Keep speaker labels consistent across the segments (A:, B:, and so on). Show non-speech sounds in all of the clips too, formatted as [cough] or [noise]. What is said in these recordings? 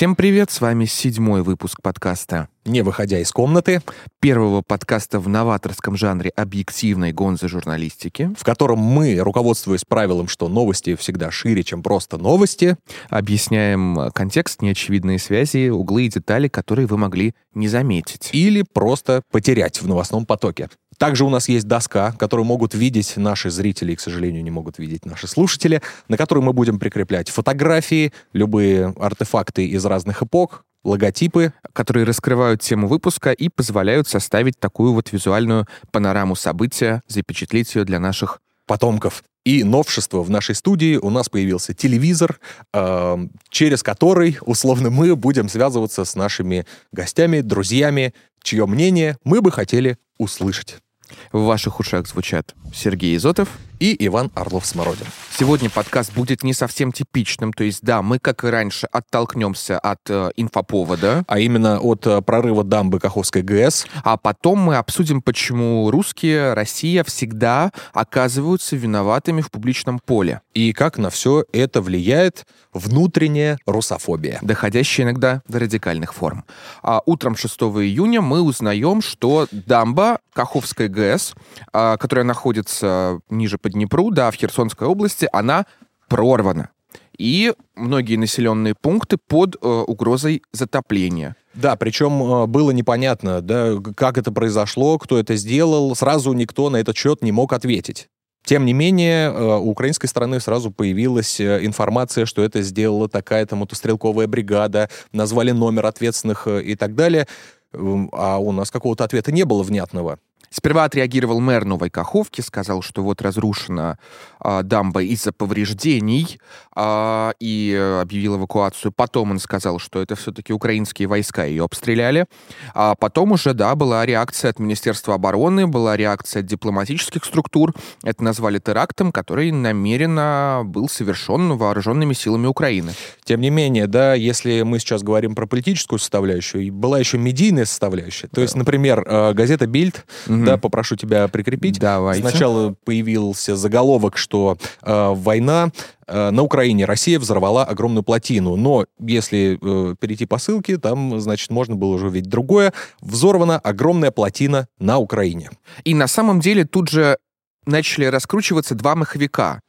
A: Всем привет, с вами седьмой выпуск подкаста
B: не выходя из комнаты,
A: первого подкаста в новаторском жанре объективной гонзы журналистики,
B: в котором мы, руководствуясь правилом, что новости всегда шире, чем просто новости,
A: объясняем контекст, неочевидные связи, углы и детали, которые вы могли не заметить.
B: Или просто потерять в новостном потоке. Также у нас есть доска, которую могут видеть наши зрители, и, к сожалению, не могут видеть наши слушатели, на которой мы будем прикреплять фотографии, любые артефакты из разных эпох, логотипы,
A: которые раскрывают тему выпуска и позволяют составить такую вот визуальную панораму события, запечатлеть ее для наших
B: потомков. И новшество в нашей студии у нас появился телевизор, э, через который, условно, мы будем связываться с нашими гостями, друзьями, чье мнение мы бы хотели услышать.
A: В ваших ушах звучат Сергей Изотов
B: и Иван Орлов-Смородин.
A: Сегодня подкаст будет не совсем типичным, то есть, да, мы, как и раньше, оттолкнемся от э, инфоповода.
B: А именно от э, прорыва дамбы Каховской ГЭС.
A: А потом мы обсудим, почему русские, Россия всегда оказываются виноватыми в публичном поле.
B: И как на все это влияет внутренняя русофобия.
A: Доходящая иногда до радикальных форм. А утром 6 июня мы узнаем, что дамба Каховской ГЭС, а, которая находится ниже по Днепру, да, в Херсонской области, она прорвана. И многие населенные пункты под э, угрозой затопления.
B: Да, причем э, было непонятно, да, как это произошло, кто это сделал. Сразу никто на этот счет не мог ответить. Тем не менее, э, у украинской стороны сразу появилась э, информация, что это сделала такая-то мотострелковая бригада, назвали номер ответственных и так далее. А у нас какого-то ответа не было внятного.
A: Сперва отреагировал мэр Новой Каховки, сказал, что вот разрушена а, дамба из-за повреждений а, и объявил эвакуацию. Потом он сказал, что это все-таки украинские войска ее обстреляли. А потом уже, да, была реакция от Министерства обороны, была реакция от дипломатических структур. Это назвали терактом, который намеренно был совершен вооруженными силами Украины.
B: Тем не менее, да, если мы сейчас говорим про политическую составляющую, была еще медийная составляющая. То есть, например, э, газета «Бильд» угу угу. да, попрошу тебя прикрепить.
A: Давайте.
B: Сначала появился заголовок, что э, война э, на Украине Россия взорвала огромную плотину. Но если э, перейти по ссылке, там, значит, можно было уже увидеть другое. Взорвана огромная плотина на Украине.
A: И на самом деле тут же начали раскручиваться два маховика.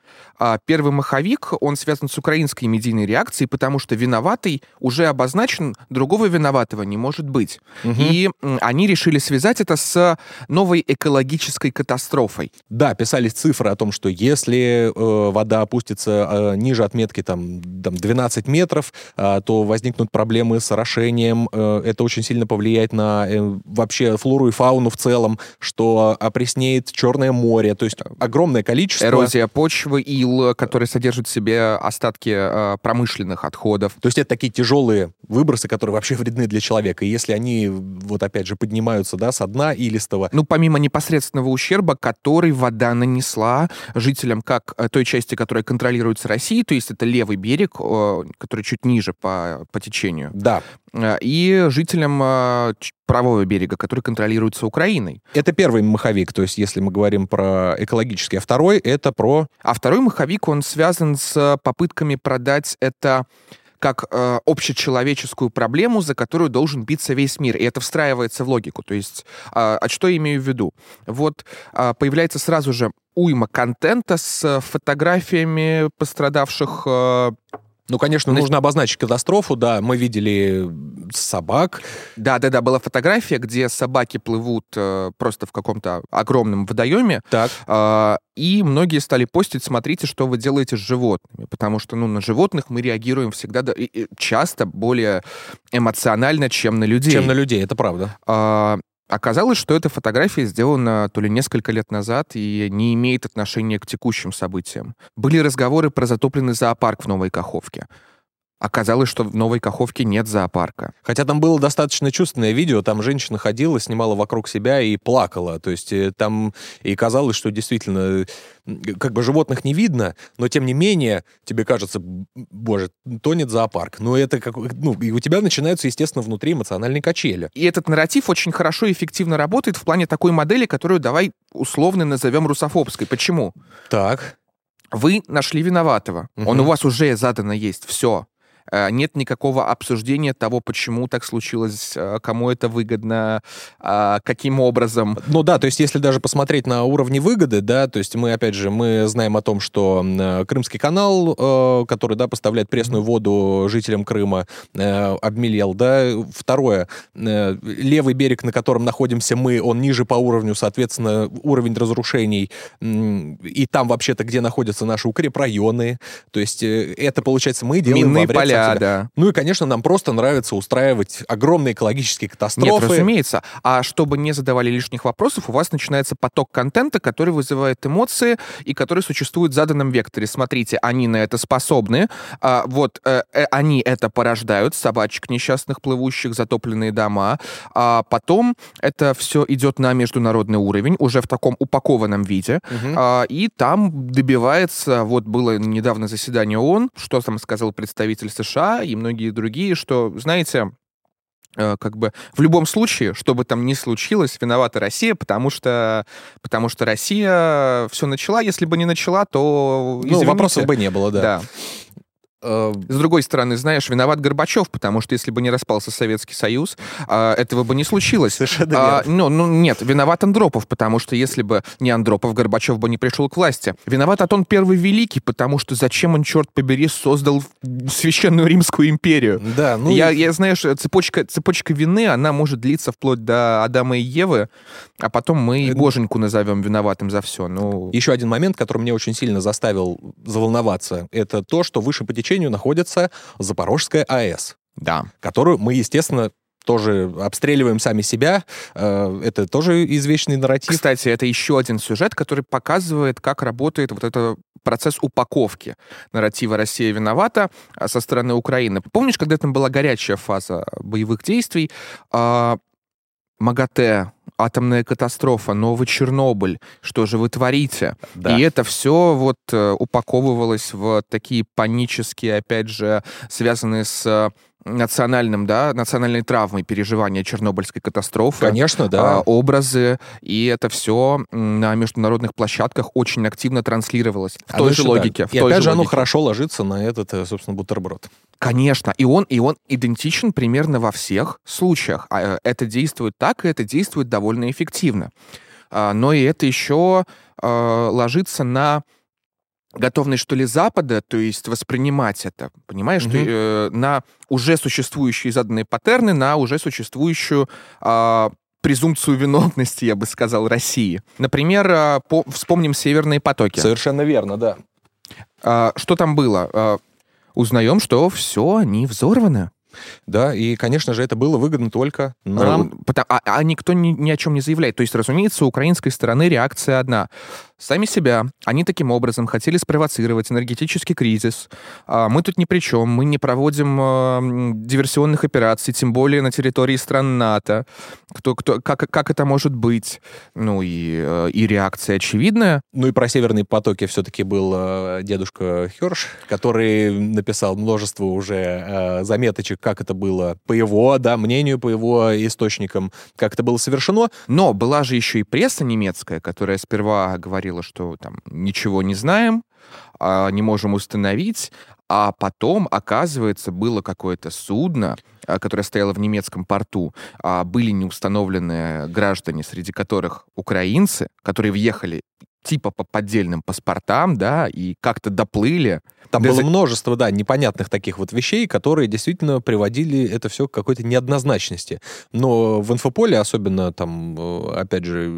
A: А первый маховик, он связан с украинской медийной реакцией, потому что виноватый уже обозначен, другого виноватого не может быть. Угу. И они решили связать это с новой экологической катастрофой.
B: Да, писались цифры о том, что если э, вода опустится э, ниже отметки там, там 12 метров, э, то возникнут проблемы с орошением. Э, это очень сильно повлияет на э, вообще флору и фауну в целом, что опреснеет Черное море. То есть огромное количество...
A: Эрозия почвы ил, который содержит в себе остатки э, промышленных отходов.
B: То есть это такие тяжелые выбросы, которые вообще вредны для человека. И если они, вот опять же, поднимаются да, со дна илистого...
A: Ну, помимо непосредственного ущерба, который вода нанесла жителям как э, той части, которая контролируется Россией, то есть это левый берег, э, который чуть ниже по, по течению.
B: Да.
A: Э, и жителям э, правого берега, который контролируется Украиной.
B: Это первый маховик, то есть если мы говорим про экологический, а второй это про...
A: А второй маховик, он связан с попытками продать это как э, общечеловеческую проблему, за которую должен биться весь мир. И это встраивается в логику. То есть, э, а что я имею в виду? Вот э, появляется сразу же уйма контента с фотографиями пострадавших э,
B: ну, конечно, нужно обозначить катастрофу, да. Мы видели собак.
A: Да-да-да, была фотография, где собаки плывут э, просто в каком-то огромном водоеме.
B: Так.
A: Э, и многие стали постить, смотрите, что вы делаете с животными. Потому что, ну, на животных мы реагируем всегда, да, и, и часто более эмоционально, чем на людей.
B: Чем на людей, это правда.
A: Э, Оказалось, что эта фотография сделана то ли несколько лет назад и не имеет отношения к текущим событиям. Были разговоры про затопленный зоопарк в Новой Каховке. Оказалось, что в Новой Каховке нет зоопарка.
B: Хотя там было достаточно чувственное видео, там женщина ходила, снимала вокруг себя и плакала. То есть э, там и казалось, что действительно как бы животных не видно, но тем не менее тебе кажется, боже, тонет зоопарк. Но это как, ну, и у тебя начинаются, естественно, внутри эмоциональные качели.
A: И этот нарратив очень хорошо и эффективно работает в плане такой модели, которую давай условно назовем русофобской. Почему?
B: Так.
A: Вы нашли виноватого. Угу. Он у вас уже задано есть. Все Э, нет никакого обсуждения того, почему так случилось, э, кому это выгодно, э, каким образом.
B: Ну да, то есть если даже посмотреть на уровни выгоды, да, то есть мы, опять же, мы знаем о том, что Крымский канал, который, да, поставляет пресную воду жителям Крыма, обмелел, да. Второе, левый берег, на котором находимся мы, он ниже по уровню, соответственно, уровень разрушений, и там вообще-то, где находятся наши укрепрайоны, то есть это, получается, мы делаем
A: Минные поля, себя. да.
B: Ну и, конечно, нам просто нравится устраивать огромные экологические катастрофы.
A: Нет, разумеется. А чтобы не задавали лишних вопросов, у вас начинается поток контента, который вызывает эмоции и который существует в заданном векторе. Смотрите, они на это способны. А, вот э, э, они это порождают, собачек несчастных, плывущих, затопленные дома. А потом это все идет на международный уровень, уже в таком упакованном виде. Угу. А, и там добивается, вот было недавно заседание ООН, что там сказал представитель США и многие другие, что, знаете, э, как бы в любом случае, что бы там ни случилось, виновата Россия, потому что, потому что Россия все начала. Если бы не начала, то
B: извините. Ну, вопросов бы не было, да.
A: Да. С другой стороны, знаешь, виноват Горбачев, потому что если бы не распался Советский Союз, а, этого бы не случилось.
B: Совершенно
A: а, ну, ну, нет, виноват Андропов, потому что если бы не Андропов, Горбачев бы не пришел к власти. Виноват Атон Первый Великий, потому что зачем он, черт побери, создал Священную Римскую империю?
B: Да, ну...
A: Я, я знаешь, цепочка, цепочка вины, она может длиться вплоть до Адама и Евы, а потом мы и Боженьку назовем виноватым за все. Ну...
B: Еще один момент, который мне очень сильно заставил заволноваться, это то, что выше по течению находится Запорожская АЭС.
A: Да.
B: Которую мы, естественно, тоже обстреливаем сами себя. Э, это тоже извечный нарратив.
A: Кстати, это еще один сюжет, который показывает, как работает вот этот процесс упаковки нарратива «Россия виновата» со стороны Украины. Помнишь, когда там была горячая фаза боевых действий, а, МАГАТЭ, атомная катастрофа, новый Чернобыль, что же вы творите? Да. И это все вот э, упаковывалось в такие панические, опять же, связанные с национальным, да, национальной травмой переживания Чернобыльской катастрофы.
B: Конечно, да.
A: Э, образы, и это все на международных площадках очень активно транслировалось в а той же логике. Да. В
B: и
A: той
B: опять
A: же
B: оно хорошо ложится на этот, э, собственно, бутерброд.
A: Конечно, и он, и он идентичен примерно во всех случаях. А, э, это действует так, и это действует довольно эффективно. А, но и это еще а, ложится на готовность, что ли, Запада, то есть воспринимать это, понимаешь, угу. что, э, на уже существующие заданные паттерны, на уже существующую э, презумпцию виновности, я бы сказал, России. Например, э, по, вспомним «Северные потоки».
B: Совершенно верно, да.
A: Э, что там было? Узнаем, что все, они взорваны.
B: Да, и, конечно же, это было выгодно только нам.
A: А, а, а никто ни, ни о чем не заявляет. То есть, разумеется, у украинской стороны реакция одна сами себя. Они таким образом хотели спровоцировать энергетический кризис. А мы тут ни при чем, мы не проводим э, диверсионных операций, тем более на территории стран НАТО. Кто, кто, как, как это может быть? Ну и, э, и реакция очевидная.
B: Ну и про северные потоки все-таки был э, дедушка Херш, который написал множество уже э, заметочек, как это было по его да, мнению, по его источникам, как это было совершено.
A: Но была же еще и пресса немецкая, которая сперва говорила, говорила, что там ничего не знаем, а, не можем установить, а потом, оказывается, было какое-то судно, а, которое стояло в немецком порту, а, были неустановленные граждане, среди которых украинцы, которые въехали типа по поддельным паспортам, да, и как-то доплыли.
B: Там было множество, да, непонятных таких вот вещей, которые действительно приводили это все к какой-то неоднозначности. Но в инфополе, особенно там, э, опять же,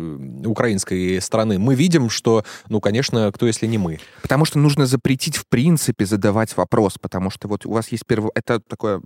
B: украинской страны, мы видим, что, ну, конечно, кто если не мы.
A: Потому что нужно запретить в принципе задавать вопрос, потому что вот у вас есть первое... Это такое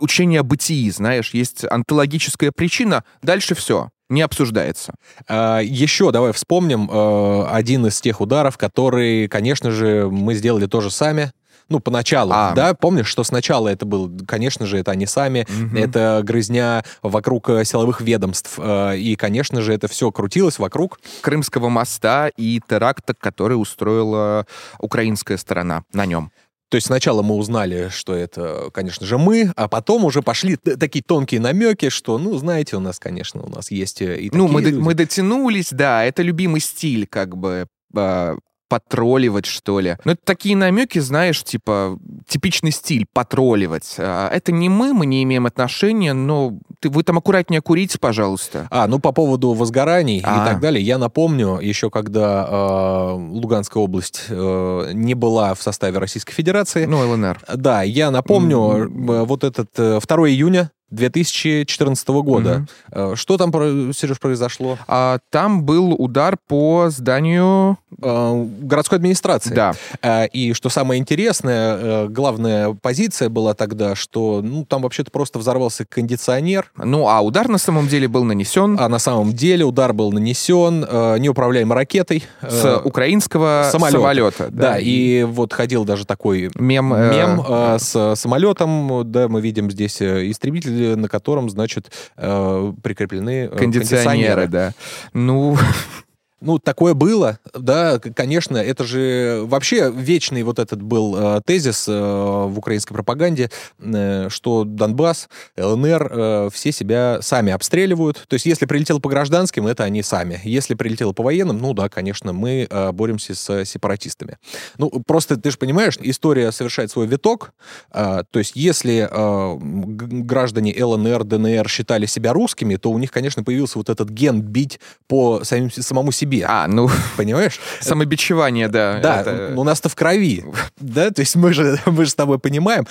A: учение о бытии, знаешь, есть антологическая причина, дальше все не обсуждается.
B: А, еще давай вспомним а, один из тех ударов, который, конечно же, мы сделали тоже сами. Ну, поначалу, а. да, помнишь, что сначала это был, конечно же, это они сами, угу. это грызня вокруг э, силовых ведомств, э, и, конечно же, это все крутилось вокруг...
A: Крымского моста и теракта, который устроила украинская сторона на нем.
B: То есть сначала мы узнали, что это, конечно же, мы, а потом уже пошли такие тонкие намеки, что, ну, знаете, у нас, конечно, у нас есть э, и
A: Ну, мы, люди. мы дотянулись, да, это любимый стиль, как бы, а, потролливать, что ли. Ну, это такие намеки, знаешь, типа, типичный стиль, потролливать. А, это не мы, мы не имеем отношения, но ты, вы там аккуратнее курите, пожалуйста.
B: А, ну, по поводу возгораний а. и так далее, я напомню, еще когда э, Луганская область э, не была в составе Российской Федерации.
A: Ну, ЛНР.
B: Да, я напомню, mm-hmm. вот этот 2 э, июня 2014 года. Mm-hmm. Что там, Сереж, произошло?
A: А, там был удар по зданию...
B: А, городской администрации.
A: Да.
B: А, и что самое интересное, э, главная позиция была тогда, что ну, там вообще-то просто взорвался кондиционер.
A: Ну, а удар на самом деле был нанесен...
B: А на самом деле удар был нанесен э, неуправляемой ракетой.
A: С э, украинского самолета. самолета
B: да. да, и вот ходил даже такой
A: мем,
B: мем э, с самолетом. Да, мы видим здесь истребитель на котором, значит, э, прикреплены э, кондиционеры. кондиционеры.
A: Да. Ну, [laughs]
B: Ну, такое было, да, конечно, это же вообще вечный вот этот был э, тезис э, в украинской пропаганде, э, что Донбасс, ЛНР, э, все себя сами обстреливают. То есть, если прилетело по гражданским, это они сами. Если прилетело по военным, ну да, конечно, мы э, боремся с сепаратистами. Ну, просто ты же понимаешь, история совершает свой виток. Э, то есть, если э, граждане ЛНР, ДНР считали себя русскими, то у них, конечно, появился вот этот ген бить по самим, самому себе себе.
A: А, ну... [laughs] Понимаешь? Самобичевание, да.
B: Да, это... у нас-то в крови. Да, то есть мы же, [laughs] мы же с тобой понимаем.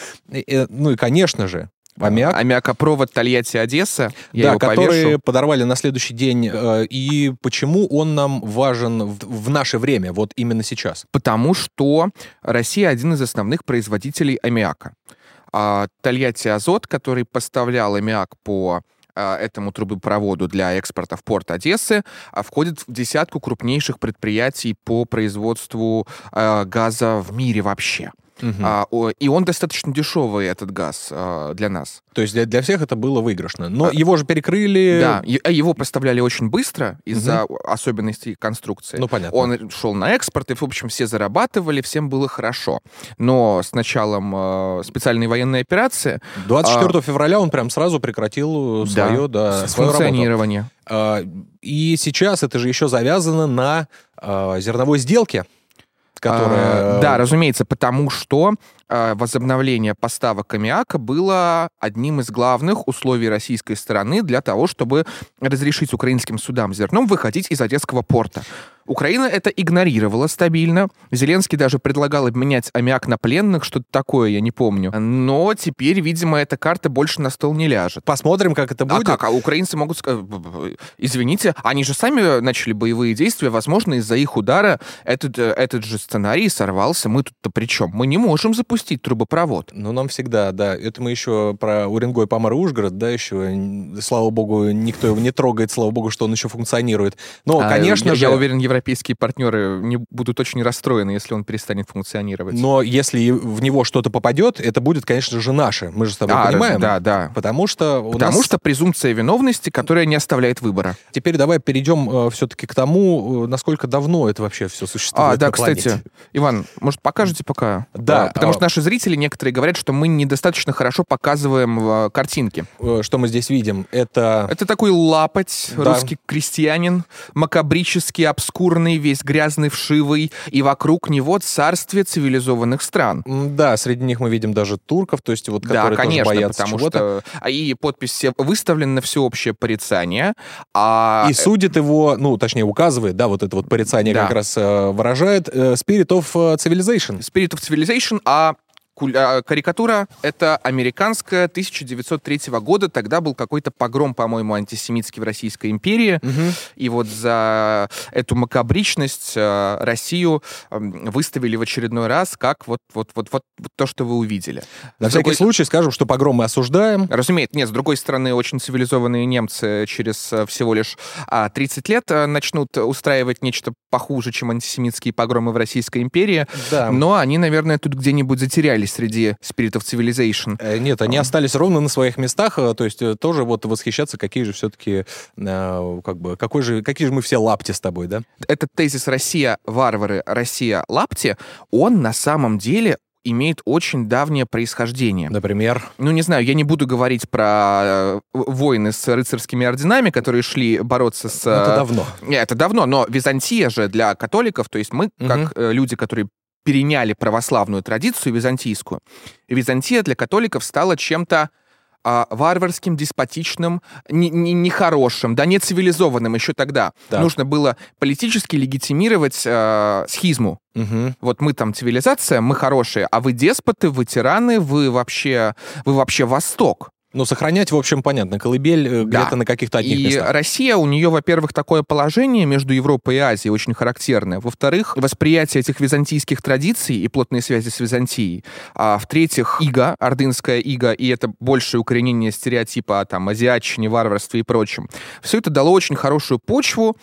B: Ну и, конечно же,
A: Аммиак. Аммиакопровод Тольятти-Одесса.
B: Я да, которые повешу. подорвали на следующий день. Э, и почему он нам важен в, наше время, вот именно сейчас?
A: Потому что Россия один из основных производителей аммиака. А Тольятти Азот, который поставлял аммиак по а, этому трубопроводу для экспорта в порт Одессы а, входит в десятку крупнейших предприятий по производству а, газа в мире вообще. Угу. А, и он достаточно дешевый, этот газ, а, для нас.
B: То есть для, для всех это было выигрышно. Но а, его же перекрыли...
A: Да, а его поставляли очень быстро из-за угу. особенностей конструкции.
B: Ну, понятно.
A: Он шел на экспорт, и, в общем, все зарабатывали, всем было хорошо. Но с началом э, специальной военной операции...
B: 24 а, февраля он прям сразу прекратил свое, да,
A: да свое функционирование.
B: А, и сейчас это же еще завязано на а, зерновой сделке которая...
A: А, да, разумеется, потому что возобновление поставок аммиака было одним из главных условий российской стороны для того, чтобы разрешить украинским судам зерном выходить из Одесского порта. Украина это игнорировала стабильно. Зеленский даже предлагал обменять аммиак на пленных, что-то такое, я не помню. Но теперь, видимо, эта карта больше на стол не ляжет.
B: Посмотрим, как это будет.
A: А как? А украинцы могут сказать, извините, они же сами начали боевые действия, возможно, из-за их удара этот, э, этот же сценарий сорвался. Мы тут-то при чем? Мы не можем запустить трубопровод.
B: Ну, нам всегда, да. Это мы еще про Уренгой, Памар и Ужгород, да, еще, слава богу, никто его не трогает, слава богу, что он еще функционирует. Но, а, конечно
A: я,
B: же...
A: Я уверен, Евро европейские партнеры не будут очень расстроены, если он перестанет функционировать.
B: Но если в него что-то попадет, это будет, конечно же, наше. Мы же с тобой а, понимаем.
A: Да, да.
B: Потому что
A: у Потому нас... что презумпция виновности, которая не оставляет выбора.
B: Теперь давай перейдем э, все-таки к тому, э, насколько давно это вообще все существует.
A: А, да, кстати, Иван, может, покажете пока?
B: Да.
A: потому а... что наши зрители некоторые говорят, что мы недостаточно хорошо показываем э, картинки.
B: Э, что мы здесь видим? Это...
A: Это такой лапоть, да. русский крестьянин, макабрический, обскурный весь грязный, вшивый, и вокруг него царствие цивилизованных стран.
B: Да, среди них мы видим даже турков, то есть вот которые
A: да, конечно,
B: тоже боятся
A: потому что а, и подпись выставлена на всеобщее порицание. А...
B: И судит его, ну, точнее, указывает, да, вот это вот порицание да. как раз э, выражает э, Spirit of Civilization.
A: Spirit of Civilization, а, карикатура — это американская 1903 года. Тогда был какой-то погром, по-моему, антисемитский в Российской империи. Угу. И вот за эту макабричность э, Россию выставили в очередной раз как вот, вот, вот, вот, вот то, что вы увидели.
B: На с всякий другой... случай скажем, что погром мы осуждаем.
A: Разумеется. Нет, с другой стороны, очень цивилизованные немцы через э, всего лишь 30 а, лет э, начнут устраивать нечто похуже, чем антисемитские погромы в Российской империи. Да. Но они, наверное, тут где-нибудь затерялись остались среди Spirit of Civilization.
B: Э, нет, они а. остались ровно на своих местах, э, то есть э, тоже вот восхищаться, какие же все-таки, как бы, какой же, какие же мы все лапти с тобой, да?
A: Этот тезис «Россия — варвары, Россия — лапти», он на самом деле имеет очень давнее происхождение.
B: Например?
A: Ну, не знаю, я не буду говорить про войны с рыцарскими орденами, которые шли бороться с...
B: Ну, это давно.
A: Нет, это давно, но Византия же для католиков, то есть мы,
B: Мгм.
A: как люди, которые переняли православную традицию византийскую, Византия для католиков стала чем-то а, варварским, деспотичным, не- не- нехорошим, да, не цивилизованным еще тогда.
B: Так.
A: Нужно было политически легитимировать э, схизму.
B: Мгм.
A: Вот мы там цивилизация, мы хорошие, а вы деспоты, вы тираны, вы вообще, вы вообще Восток.
B: Ну, сохранять, в общем, понятно, колыбель э,
A: Да.
B: где-то на каких-то одних
A: И
B: местах.
A: Россия, у нее, во-первых, такое положение между Европой и Азией очень характерное. Во-вторых, восприятие этих византийских традиций и плотные связи с Византией. А в-третьих, ига, ордынская ига, и это большее укоренение стереотипа о там, азиатчине, варварстве и прочем. Все это дало очень хорошую почву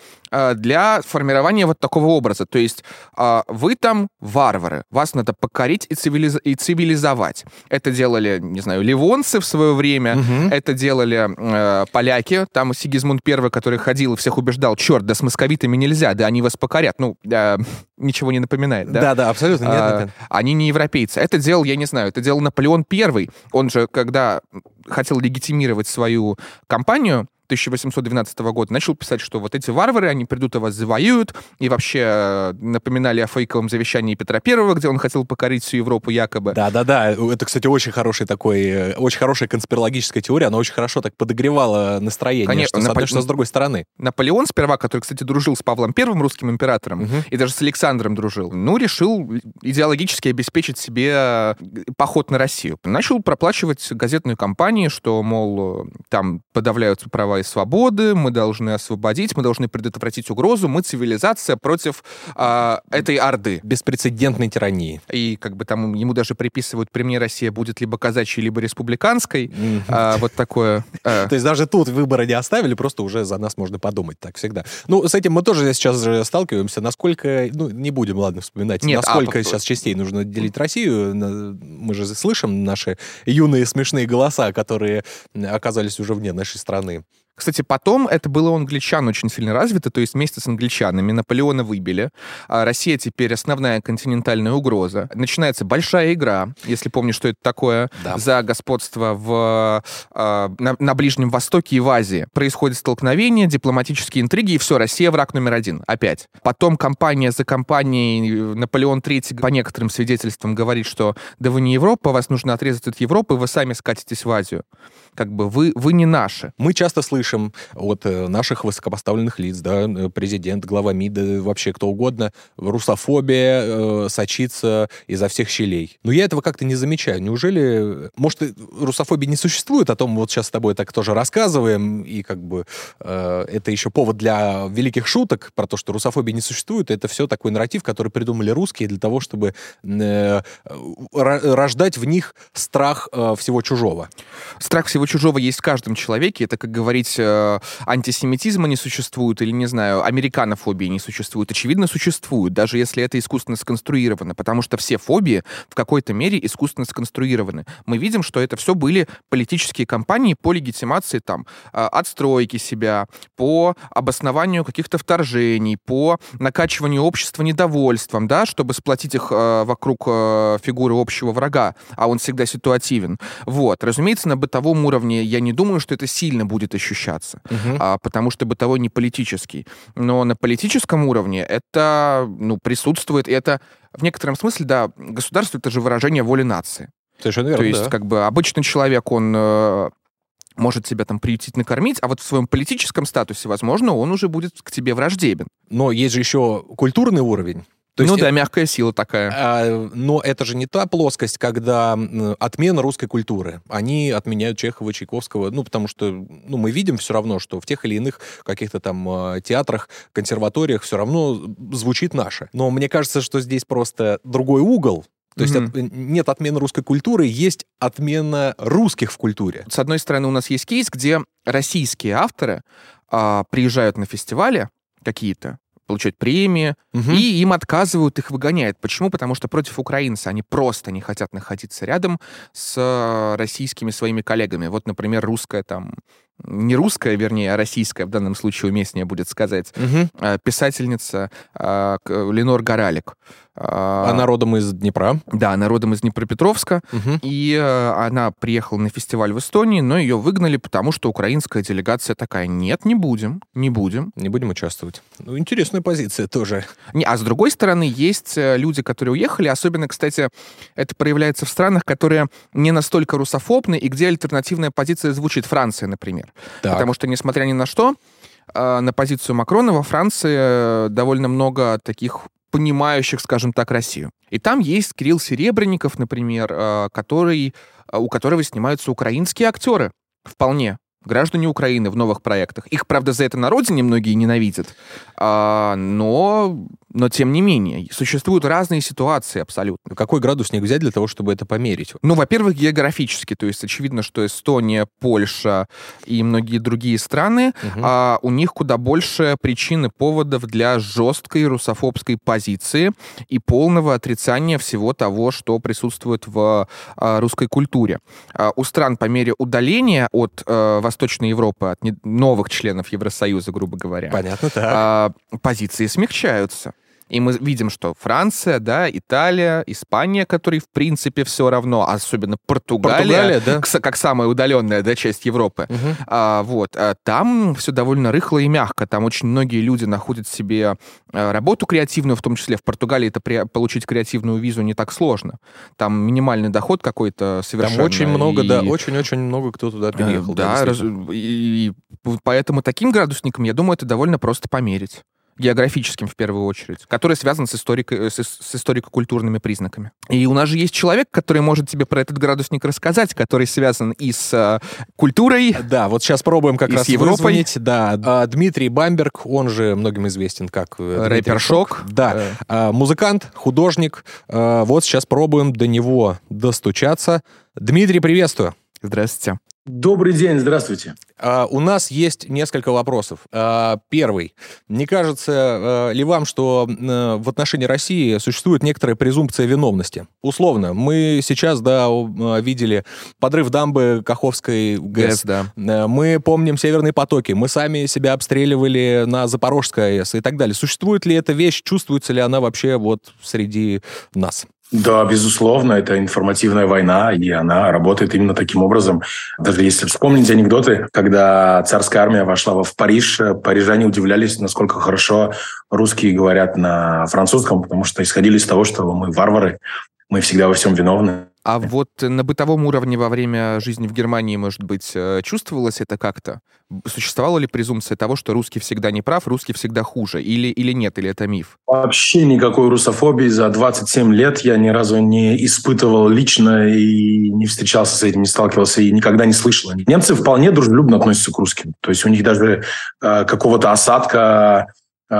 A: для формирования вот такого образа. То есть а, вы там варвары, вас надо покорить и, цивилиз- и цивилизовать. Это делали, не знаю, ливонцы в свое время,
B: Мгм.
A: это делали э, поляки. Там Сигизмунд I, который ходил и всех убеждал, черт, да с московитами нельзя, да они вас покорят. Ну, э, [laughs] ничего не напоминает, да?
B: Да, да, абсолютно. Нет,
A: А,
B: нет.
A: они не европейцы. Это делал, я не знаю, это делал Наполеон I. Он же, когда хотел легитимировать свою кампанию 1812 года, начал писать, что вот эти варвары, они придут и вас завоюют, и вообще э, напоминали о фейковом завещании Петра I, где он хотел покорить всю Европу якобы.
B: Да, да, да. Это, кстати, очень хороший такой, э, очень хорошая конспирологическая теория. Она очень хорошо так подогревала настроение.
A: Конечно,
B: что
A: Наполе-
B: что с другой стороны.
A: Наполеон сперва, который, кстати, дружил с Павлом I, русским императором,
B: Мгм.
A: и даже с Александром дружил, ну, решил идеологически обеспечить себе э, поход на Россию. Начал проплачивать газетную кампанию, что, мол, э, там подавляются права и свободы, мы должны освободить, мы должны предотвратить угрозу, мы цивилизация против а, этой орды.
B: Беспрецедентной тирании.
A: И как бы там ему даже приписывают, при мне Россия будет либо казачьей, либо республиканской.
B: Мгм.
A: А, вот такое. э,
B: То есть даже тут выбора не оставили, просто уже за нас можно подумать так всегда. Ну, с этим мы тоже сейчас же сталкиваемся. Насколько, ну, не будем, ладно, вспоминать,
A: Нет, а
B: насколько сейчас частей нужно делить Россию. Мы же слышим наши юные смешные голоса, которые оказались уже вне нашей страны.
A: Кстати, потом это было у англичан очень сильно развито, то есть вместе с англичанами Наполеона выбили. А Россия теперь основная континентальная угроза. Начинается большая игра, если помнишь, что это такое,
B: Да.
A: за господство в, а, на, на Ближнем Востоке и в Азии. Происходит столкновение, дипломатические интриги, и все, Россия враг номер один, опять. Потом компания за компанией, Наполеон III по некоторым свидетельствам говорит, что да вы не Европа, вас нужно отрезать от Европы, вы сами скатитесь в Азию. Как бы вы, вы не наши.
B: Мы часто слышим от э, наших высокопоставленных лиц, да, э, президент, глава МИДа, вообще кто угодно, русофобия э, сочится изо всех щелей. Но я этого как-то не замечаю. Неужели, э, может, русофобии не существует, о том мы вот сейчас с тобой так тоже рассказываем, и как бы э, это еще повод для великих шуток про то, что русофобии не существует. Это все такой нарратив, который придумали русские для того, чтобы э, ро- рождать в них страх э, всего чужого.
A: Страх всего чужого есть в каждом человеке. Это, как говорить, э, антисемитизма не существует, или, не знаю, американофобии не существует. Очевидно, существует, даже если это искусственно сконструировано, потому что все фобии в какой-то мере искусственно сконструированы. Мы видим, что это все были политические кампании по легитимации там э, отстройки себя, по обоснованию каких-то вторжений, по накачиванию общества недовольством, да, чтобы сплотить их э, вокруг э, фигуры общего врага, а он всегда ситуативен. Вот. Разумеется, на бытовом уровне я не думаю, что это сильно будет ощущаться, а, потому что бытовой не политический. Но на политическом уровне это ну, присутствует, и это в некотором смысле, да, государство — это же выражение воли нации.
B: Совершенно верно,
A: То есть,
B: да.
A: как бы, обычный человек, он э, может себя там приютить, накормить, а вот в своем политическом статусе, возможно, он уже будет к тебе враждебен.
B: Но есть же еще культурный уровень. То
A: ну
B: есть
A: да, мягкая сила такая.
B: а, но это же не та плоскость, когда отмена русской культуры. Они отменяют Чехова, Чайковского, ну, потому что ну, мы видим все равно, что в тех или иных каких-то там э, театрах, консерваториях все равно звучит наше. Но мне кажется, что здесь просто другой угол. То есть
A: Мгм.
B: от- нет отмены русской культуры, есть отмена русских в культуре.
A: С одной стороны, у нас есть кейс, где российские авторы а, приезжают на фестивали какие-то, получают премии,
B: Мгм.
A: и им отказывают, их выгоняют. Почему? Потому что против украинца они просто не хотят находиться рядом с э, российскими своими коллегами. Вот, например, русская там, не русская, вернее, а российская в данном случае уместнее будет сказать, э, писательница э, Ленор Горалик.
B: А она родом из Днепра?
A: Да, она родом из Днепропетровска. Угу. И э, она приехала на фестиваль в Эстонии, но ее выгнали, потому что украинская делегация такая, нет, не будем, не будем.
B: Не будем участвовать. Ну, интересная позиция тоже.
A: Не, а с другой стороны, есть э, люди, которые уехали, особенно, кстати, это проявляется в странах, которые не настолько русофобны, и где альтернативная позиция звучит. Франция, например. Так. Потому что, несмотря ни на что, э, на позицию Макрона во Франции довольно много таких понимающих, скажем так, Россию. И там есть Кирилл Серебренников, например, э, который, э, у которого снимаются украинские актеры. Вполне граждане Украины в новых проектах. Их, правда, за это на родине многие ненавидят, а, но но тем не менее, существуют разные ситуации абсолютно.
B: Какой градусник взять для того, чтобы это померить?
A: Ну, во-первых, географически. То есть очевидно, что Эстония, Польша и многие другие страны, угу. а, у них куда больше причин и поводов для жесткой русофобской позиции и полного отрицания всего того, что присутствует в а, русской культуре. А, у стран по мере удаления от а, Восточной Европы, от новых членов Евросоюза, грубо говоря,
B: Понятно, так. А,
A: позиции смягчаются. И мы видим, что Франция, да, Италия, Испания, которой в принципе все равно, особенно Португалия, Португалия да? как самая удаленная да, часть Европы, угу. а, вот, а там все довольно рыхло и мягко. Там очень многие люди находят себе а, работу креативную, в том числе в Португалии это при, получить креативную визу не так сложно. Там минимальный доход какой-то совершенно.
B: Там очень много, и... да, очень-очень много кто туда переехал.
A: Да, да раз... и, и поэтому таким градусником, я думаю, это довольно просто померить географическим в первую очередь, который связан с, историко, с, с историко-культурными признаками. И у нас же есть человек, который может тебе про этот градусник рассказать, который связан и с а, культурой.
B: Да, вот сейчас пробуем как раз с Европой. Вызвонить. Да, а, Дмитрий Бамберг, он же многим известен как
A: э, рэпер Шок.
B: Да, э. а, музыкант, художник. А, вот сейчас пробуем до него достучаться. Дмитрий, приветствую.
A: Здравствуйте.
C: Добрый день, здравствуйте.
B: Uh, у нас есть несколько вопросов. Uh, первый. Не кажется uh, ли вам, что в отношении России существует некоторая презумпция виновности? Условно, мы сейчас, да, видели подрыв дамбы Каховской ГЭС. ГЭС да. Мы помним Северные потоки. Мы сами себя обстреливали на Запорожской АЭС и так далее. Существует ли эта вещь? Чувствуется ли она вообще вот среди нас?
C: Да, безусловно, это информативная война, и она работает именно таким образом. Даже если вспомнить анекдоты, когда царская армия вошла в Париж, парижане удивлялись, насколько хорошо русские говорят на французском, потому что исходили из того, что мы варвары, мы всегда во всем виновны.
A: А вот на бытовом уровне во время жизни в Германии, может быть, э, чувствовалось это как-то? Существовала ли презумпция того, что русский всегда не прав, русский всегда хуже? Или, или нет, или это миф?
C: Вообще никакой русофобии за 27 лет я ни разу не испытывал лично и не встречался с этим, не сталкивался и никогда не слышал. Немцы вполне дружелюбно относятся к русским. То есть у них даже э, какого-то осадка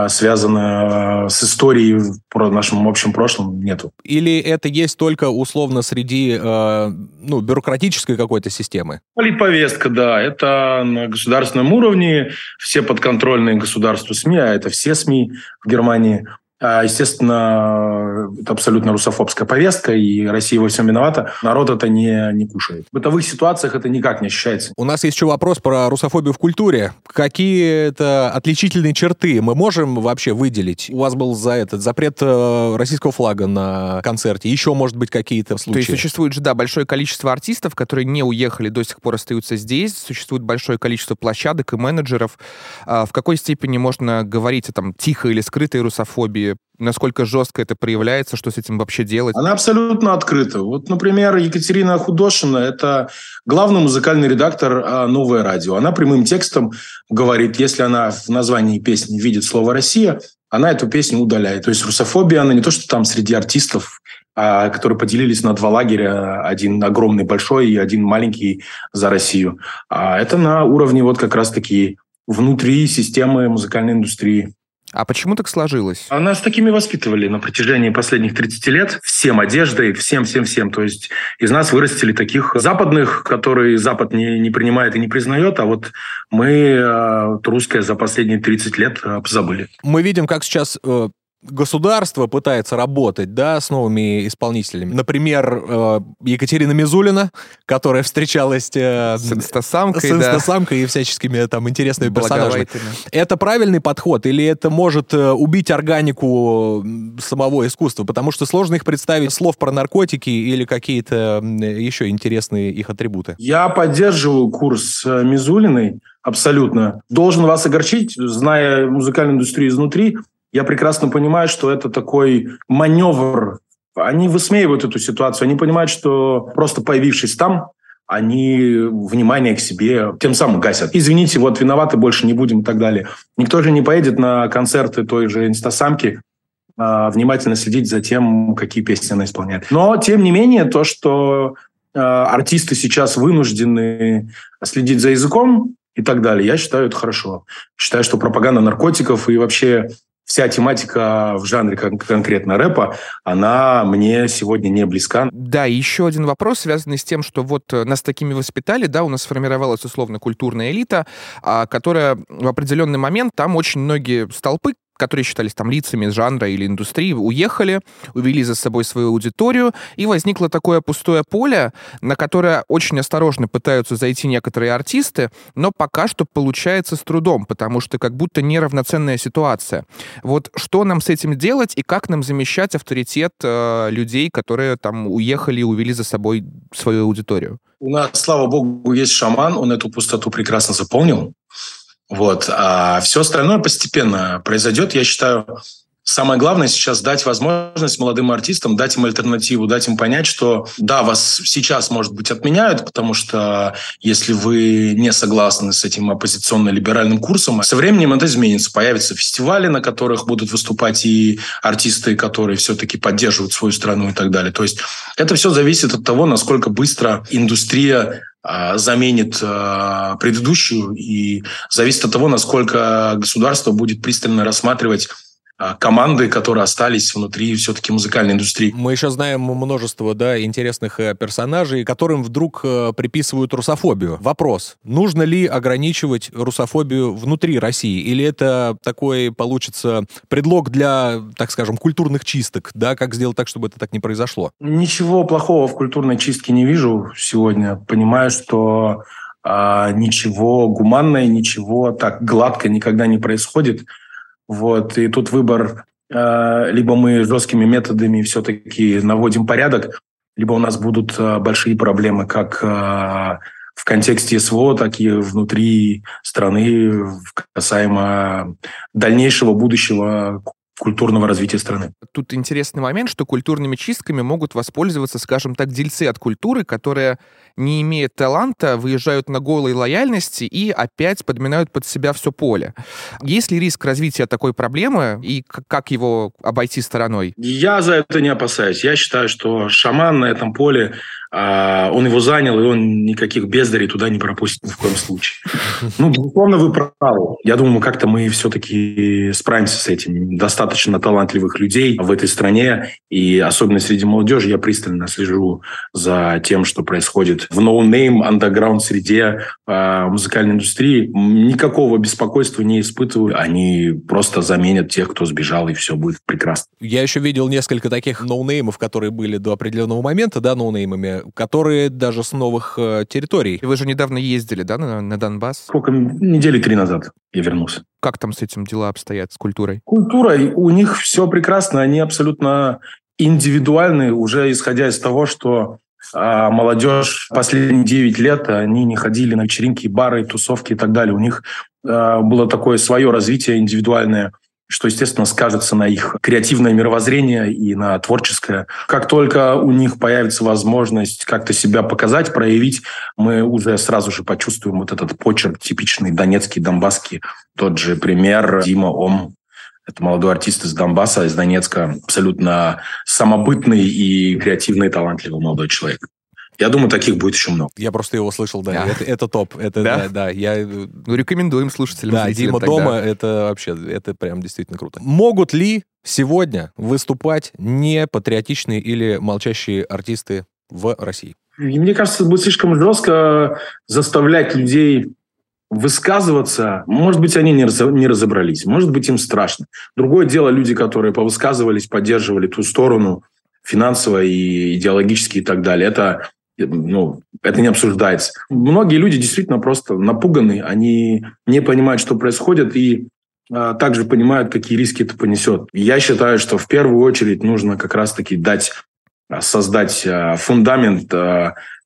C: связано с историей про нашем общем прошлом, нету.
B: Или это есть только условно среди э, ну, бюрократической какой-то системы?
C: Политповестка, да. Это на государственном уровне. Все подконтрольные государству СМИ, а это все СМИ в Германии, а, естественно, это абсолютно русофобская повестка, и Россия во всем виновата. Народ это не, не кушает. В бытовых ситуациях это никак не ощущается.
B: У нас есть еще вопрос про русофобию в культуре. Какие это отличительные черты мы можем вообще выделить? У вас был за этот запрет э, российского флага на концерте. Еще, может быть, какие-то случаи?
A: То есть существует же, да, большое количество артистов, которые не уехали, до сих пор остаются здесь. Существует большое количество площадок и менеджеров. А в какой степени можно говорить о там тихой или скрытой русофобии? Насколько жестко это проявляется, что с этим вообще делать?
C: Она абсолютно открыта. Вот, например, Екатерина Худошина – это главный музыкальный редактор а, «Новое радио». Она прямым текстом говорит, если она в названии песни видит слово «Россия», она эту песню удаляет. То есть русофобия, она не то, что там среди артистов, а, которые поделились на два лагеря, один огромный большой и один маленький за Россию. А это на уровне вот как раз-таки внутри системы музыкальной индустрии.
A: А почему так сложилось?
C: А нас такими воспитывали на протяжении последних 30 лет. Всем одеждой, всем-всем-всем. То есть из нас вырастили таких западных, которые Запад не, не принимает и не признает, а вот мы э, русское за последние 30 лет э, забыли.
B: Мы видим, как сейчас э, государство пытается работать, да, с новыми исполнителями. Например, э, Екатерина Мизулина, которая встречалась э,
A: с инстасамкой,
B: с инстасамкой да. и всяческими там интересными персонажами. Это правильный подход или это может э, убить органику самого искусства? Потому что сложно их представить слов про наркотики или какие-то еще интересные их атрибуты.
C: Я поддерживаю курс Мизулиной абсолютно. Должен вас огорчить, зная музыкальную индустрию изнутри, я прекрасно понимаю, что это такой маневр. Они высмеивают эту ситуацию, они понимают, что просто появившись там, они внимание к себе тем самым гасят. Извините, вот виноваты, больше не будем и так далее. Никто же не поедет на концерты той же инстасамки, а, внимательно следить за тем, какие песни она исполняет. Но, тем не менее, то, что а, артисты сейчас вынуждены следить за языком и так далее, я считаю, это хорошо. Считаю, что пропаганда наркотиков и вообще вся тематика в жанре кон- конкретно рэпа, она мне сегодня не близка.
A: Да, еще один вопрос, связанный с тем, что вот э, нас такими воспитали, да, у нас сформировалась условно культурная элита, а, которая в определенный момент, там очень многие столпы, которые считались там лицами жанра или индустрии, уехали, увели за собой свою аудиторию, и возникло такое пустое поле, на которое очень осторожно пытаются зайти некоторые артисты, но пока что получается с трудом, потому что как будто неравноценная ситуация. Вот что нам с этим делать и как нам замещать авторитет э, людей, которые там уехали и увели за собой свою аудиторию?
C: У нас, слава богу, есть шаман, он эту пустоту прекрасно заполнил. Вот. А все остальное постепенно произойдет. Я считаю, самое главное сейчас дать возможность молодым артистам, дать им альтернативу, дать им понять, что да, вас сейчас, может быть, отменяют, потому что если вы не согласны с этим оппозиционно-либеральным курсом, со временем это изменится. Появятся фестивали, на которых будут выступать и артисты, которые все-таки поддерживают свою страну и так далее. То есть это все зависит от того, насколько быстро индустрия заменит а, предыдущую и зависит от того, насколько государство будет пристально рассматривать а, команды, которые остались внутри все-таки музыкальной индустрии.
B: Мы еще знаем множество да, интересных э, персонажей, которым вдруг э, приписывают русофобию. Вопрос, нужно ли ограничивать русофобию внутри России? Или это такой получится предлог для, так скажем, культурных чисток? Да, как сделать так, чтобы это так не произошло?
C: Ничего плохого в культурной чистке не вижу сегодня. Понимаю, что а, ничего гуманное, ничего так гладко никогда не происходит. Вот, и тут выбор, э, либо мы жесткими методами все-таки наводим порядок, либо у нас будут э, большие проблемы как э, в контексте СВО, так и внутри страны касаемо дальнейшего будущего культурного развития страны.
A: Тут интересный момент, что культурными чистками могут воспользоваться, скажем так, дельцы от культуры, которые, не имея таланта, выезжают на голой лояльности и опять подминают под себя все поле. Есть ли риск развития такой проблемы и как его обойти стороной?
C: Я за это не опасаюсь. Я считаю, что шаман на этом поле он его занял, и он никаких бездарей туда не пропустит ни в коем случае. Ну, безусловно, вы правы. Я думаю, как-то мы все-таки справимся с этим. Достаточно талантливых людей в этой стране, и особенно среди молодежи я пристально слежу за тем, что происходит в ноунейм, но андеграунд среде э, музыкальной индустрии. Никакого беспокойства не испытываю. Они просто заменят тех, кто сбежал, и все будет прекрасно.
B: Я еще видел несколько таких ноунеймов, которые были до определенного момента, да, ноунеймами, которые даже с новых э, территорий.
A: Вы же недавно ездили, да, на, на Донбасс?
C: Сколько? Недели три назад я вернулся.
A: Как там с этим дела обстоят, с культурой?
C: Культурой у них все прекрасно, они абсолютно индивидуальны, уже исходя из того, что а молодежь последние 9 лет, они не ходили на вечеринки, бары, тусовки и так далее. У них а, было такое свое развитие индивидуальное что, естественно, скажется на их креативное мировоззрение и на творческое. Как только у них появится возможность как-то себя показать, проявить, мы уже сразу же почувствуем вот этот почерк типичный донецкий, донбасский. Тот же пример Дима Ом, это молодой артист из Донбасса, из Донецка, абсолютно самобытный и креативный, талантливый молодой человек. Я думаю, таких будет еще много.
B: Я просто его слышал, да. да. Это, это топ. Это, да? да, да. Я...
A: Ну, рекомендуем слушателям.
B: Да, Дима тогда. дома, это вообще, это прям действительно круто. Могут ли сегодня выступать не патриотичные или молчащие артисты в России?
C: Мне кажется, будет слишком жестко заставлять людей высказываться, может быть, они не, раз, не разобрались, может быть, им страшно. Другое дело люди, которые повысказывались, поддерживали ту сторону финансово и идеологически и так далее. Это, ну, это не обсуждается. Многие люди действительно просто напуганы, они не понимают, что происходит, и а, также понимают, какие риски это понесет. Я считаю, что в первую очередь нужно как раз-таки дать, а, создать а, фундамент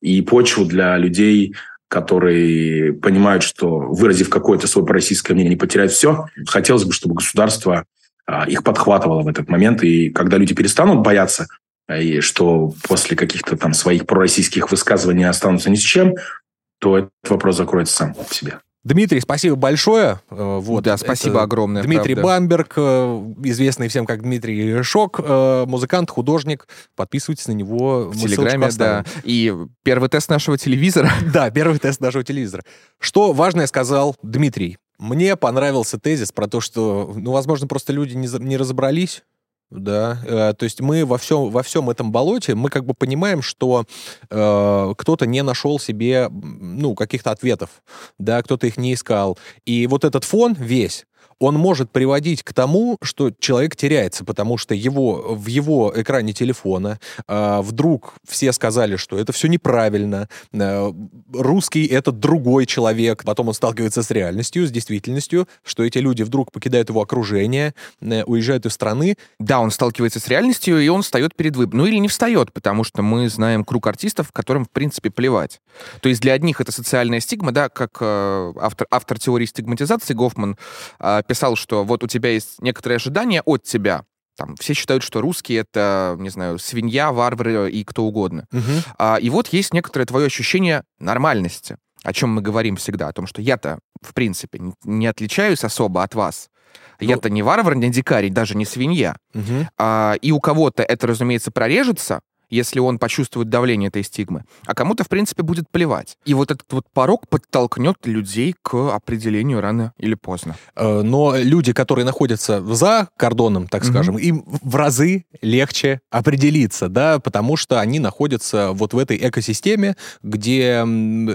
C: и почву для людей, которые понимают, что выразив какое-то свое российское мнение, не потерять все. Хотелось бы, чтобы государство их подхватывало в этот момент. И когда люди перестанут бояться, и что после каких-то там своих пророссийских высказываний останутся ни с чем, то этот вопрос закроется сам по себе.
B: Дмитрий, спасибо большое. Э, вот,
A: да, спасибо огромное.
B: Дмитрий правда. Бамберг, э, известный всем как Дмитрий Шок, э, музыкант, художник. Подписывайтесь на него.
A: В Телеграме, да. И первый тест нашего телевизора. [laughs]
B: Да, первый тест нашего телевизора. Что важное сказал Дмитрий. Мне понравился тезис про то, что, ну, возможно, просто люди не, не разобрались да, э, то есть мы во всем, во всем этом болоте, мы как бы понимаем, что э, кто-то не нашел себе, ну, каких-то ответов, да, кто-то их не искал. И вот этот фон весь, он может приводить к тому, что человек теряется, потому что его, в его экране телефона э, вдруг все сказали, что это все неправильно, э, русский — это другой человек, потом он сталкивается с реальностью, с действительностью, что эти люди вдруг покидают его окружение, э, уезжают из страны.
A: Да, он сталкивается с реальностью, и он встает перед выбором. Ну или не встает, потому что мы знаем круг артистов, которым, в принципе, плевать. То есть для одних это социальная стигма, да, как э, автор, автор теории стигматизации Гофман э, писал, что вот у тебя есть некоторые ожидания от тебя, там, все считают, что русские это, не знаю, свинья, варвары и кто угодно. Угу. А, и вот есть некоторое твое ощущение нормальности, о чем мы говорим всегда, о том, что я-то, в принципе, не отличаюсь особо от вас. Ну, я-то не варвар, не дикарь, даже не свинья. Угу. А, и у кого-то это, разумеется, прорежется, если он почувствует давление этой стигмы, а кому-то, в принципе, будет плевать. И вот этот вот порог подтолкнет людей к определению рано или поздно.
B: Э, но люди, которые находятся за кордоном, так скажем, mm-hmm. им в разы легче определиться, да, потому что они находятся вот в этой экосистеме, где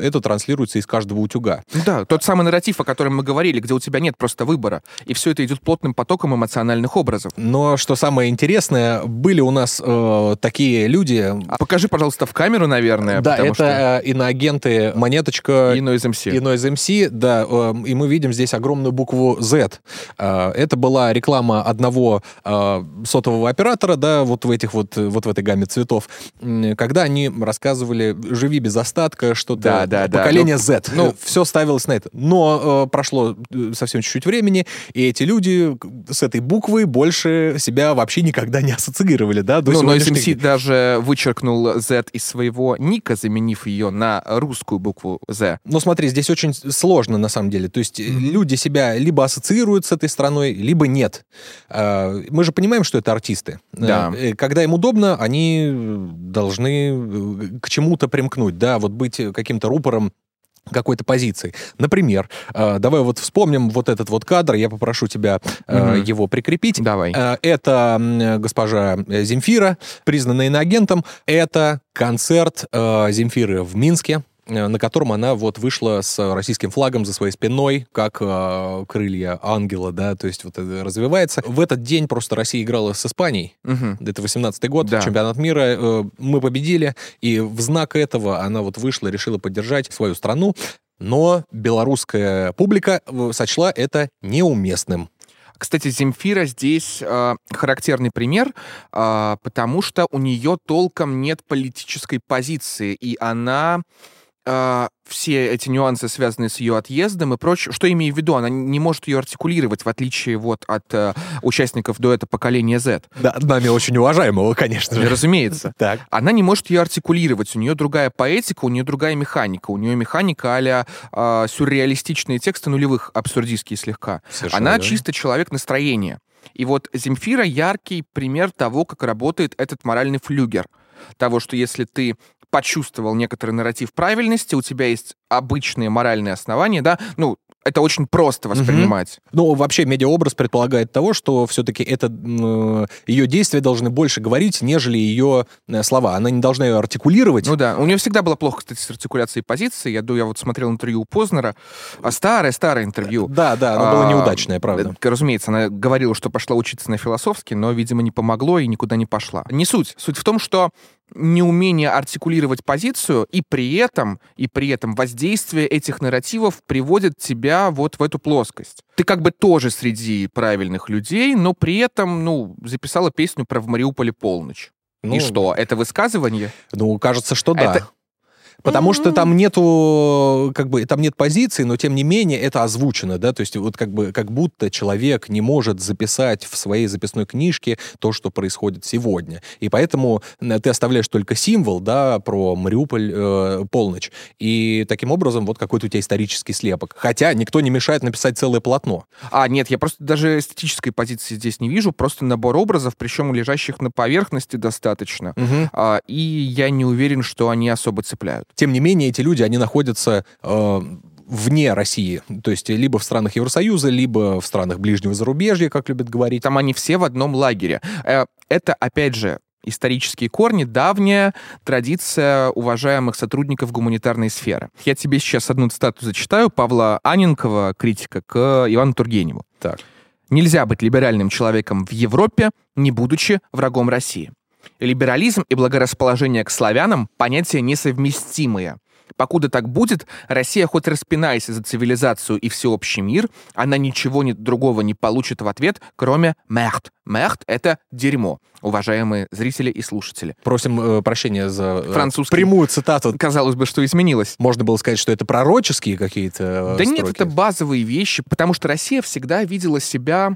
B: это транслируется из каждого утюга.
A: Да, тот самый нарратив, о котором мы говорили, где у тебя нет просто выбора, и все это идет плотным потоком эмоциональных образов.
B: Но что самое интересное, были у нас э, такие люди, люди...
A: А покажи, пожалуйста, в камеру, наверное.
B: Да, это что... Э, иноагенты Монеточка...
A: И Noise MC.
B: И Noise MC, да. Эм, и мы видим здесь огромную букву Z. Э, это была реклама одного э, сотового оператора, да, вот в этих вот, вот в этой гамме цветов, когда они рассказывали «Живи без остатка», что-то да, да, поколение да. Z. Ну, все ставилось на это. Но прошло совсем чуть-чуть времени, и эти люди с этой буквой больше себя вообще никогда не ассоциировали, да,
A: до ну, Noise MC даже вычеркнул Z из своего ника, заменив ее на русскую букву Z.
B: Но смотри, здесь очень сложно на самом деле. То есть mm-hmm. люди себя либо ассоциируют с этой страной, либо нет. А, мы же понимаем, что это артисты.
A: Да.
B: Э, когда им удобно, они должны э, к чему-то примкнуть, да, вот быть каким-то рупором какой-то позиции. Например, э, давай вот вспомним вот этот вот кадр, я попрошу тебя э, угу. его прикрепить.
A: Давай.
B: Э, это госпожа Земфира, признанная иноагентом. Это концерт Земфиры в Минске Э, на котором она вот вышла с российским флагом за своей спиной, как э, крылья ангела, да, то есть вот это развивается. В этот день просто Россия играла с Испанией, угу. это 18-й год, да. чемпионат мира, э, мы победили, и в знак этого она вот вышла, решила поддержать свою страну, но белорусская публика э, сочла это неуместным.
A: Кстати, Земфира здесь э, характерный пример, э, потому что у нее толком нет политической позиции, и она э, все эти нюансы, связанные с ее отъездом и прочее, что имею в виду, она не может ее артикулировать, в отличие вот от э, участников дуэта поколения Z.
B: Да, нами очень уважаемого, конечно же.
A: Разумеется. [laughs] Так. Она не может ее артикулировать, у нее другая поэтика, у нее другая механика, у нее механика а э, сюрреалистичные тексты нулевых, абсурдистские слегка. Совершенно, она да? чисто человек настроения. И вот Земфира яркий пример того, как работает этот моральный флюгер того, что если ты почувствовал некоторый нарратив правильности, у тебя есть обычные моральные основания, да, ну, это очень просто воспринимать.
B: Ну, вообще, медиаобраз предполагает того, что все-таки это э, ее действия должны больше говорить, нежели ее э, слова. Она не должна ее артикулировать.
A: Ну да, у нее всегда было плохо, кстати, с артикуляцией позиции. Я, я вот смотрел интервью у Познера, старое-старое интервью.
B: Да, да, оно было
A: А,
B: неудачное, правда.
A: э, Разумеется, она говорила, что пошла учиться на философский, но, видимо, не помогло и никуда не пошла. Не суть. Суть в том, что неумение артикулировать позицию и при этом, и при этом воздействие этих нарративов приводит тебя вот в эту плоскость. Ты как бы тоже среди правильных людей, но при этом, ну, записала песню про в Мариуполе полночь.
B: Ну,
A: и что, это высказывание?
B: Ну, кажется, что да.
A: Это-
B: Потому что там нету, как бы, там нет позиции, но тем не менее это озвучено, да, то есть вот как бы, как будто человек не может записать в своей записной книжке то, что происходит сегодня. И поэтому э, ты оставляешь только символ, да, про Мариуполь э, полночь. И таким образом вот какой-то у тебя исторический слепок. Хотя никто не мешает написать целое полотно.
A: А, нет, я просто даже эстетической позиции здесь не вижу, просто набор образов, причем лежащих на поверхности достаточно. А, и я не уверен, что они особо цепляют.
B: Тем не менее, эти люди, они находятся э, вне России. То есть либо в странах Евросоюза, либо в странах ближнего зарубежья, как любят говорить.
A: Там они все в одном лагере. Э, Это, опять же, исторические корни, давняя традиция уважаемых сотрудников гуманитарной сферы. Я тебе сейчас одну цитату зачитаю Павла Аненкова, критика, к Ивану Тургеневу.
B: Так.
A: Нельзя быть либеральным человеком в Европе, не будучи врагом России. Либерализм и благорасположение к славянам – понятия несовместимые. Покуда так будет, Россия хоть распинайся за цивилизацию и всеобщий мир, она ничего не- другого не получит в ответ, кроме «мехт». «Мехт» — это дерьмо, уважаемые зрители и слушатели.
B: Просим э, прощения за э,
A: Французский.
B: прямую цитату.
A: Казалось бы, что изменилось.
B: Можно было сказать, что это пророческие какие-то э,
A: Да нет,
B: строки.
A: это базовые вещи, потому что Россия всегда видела себя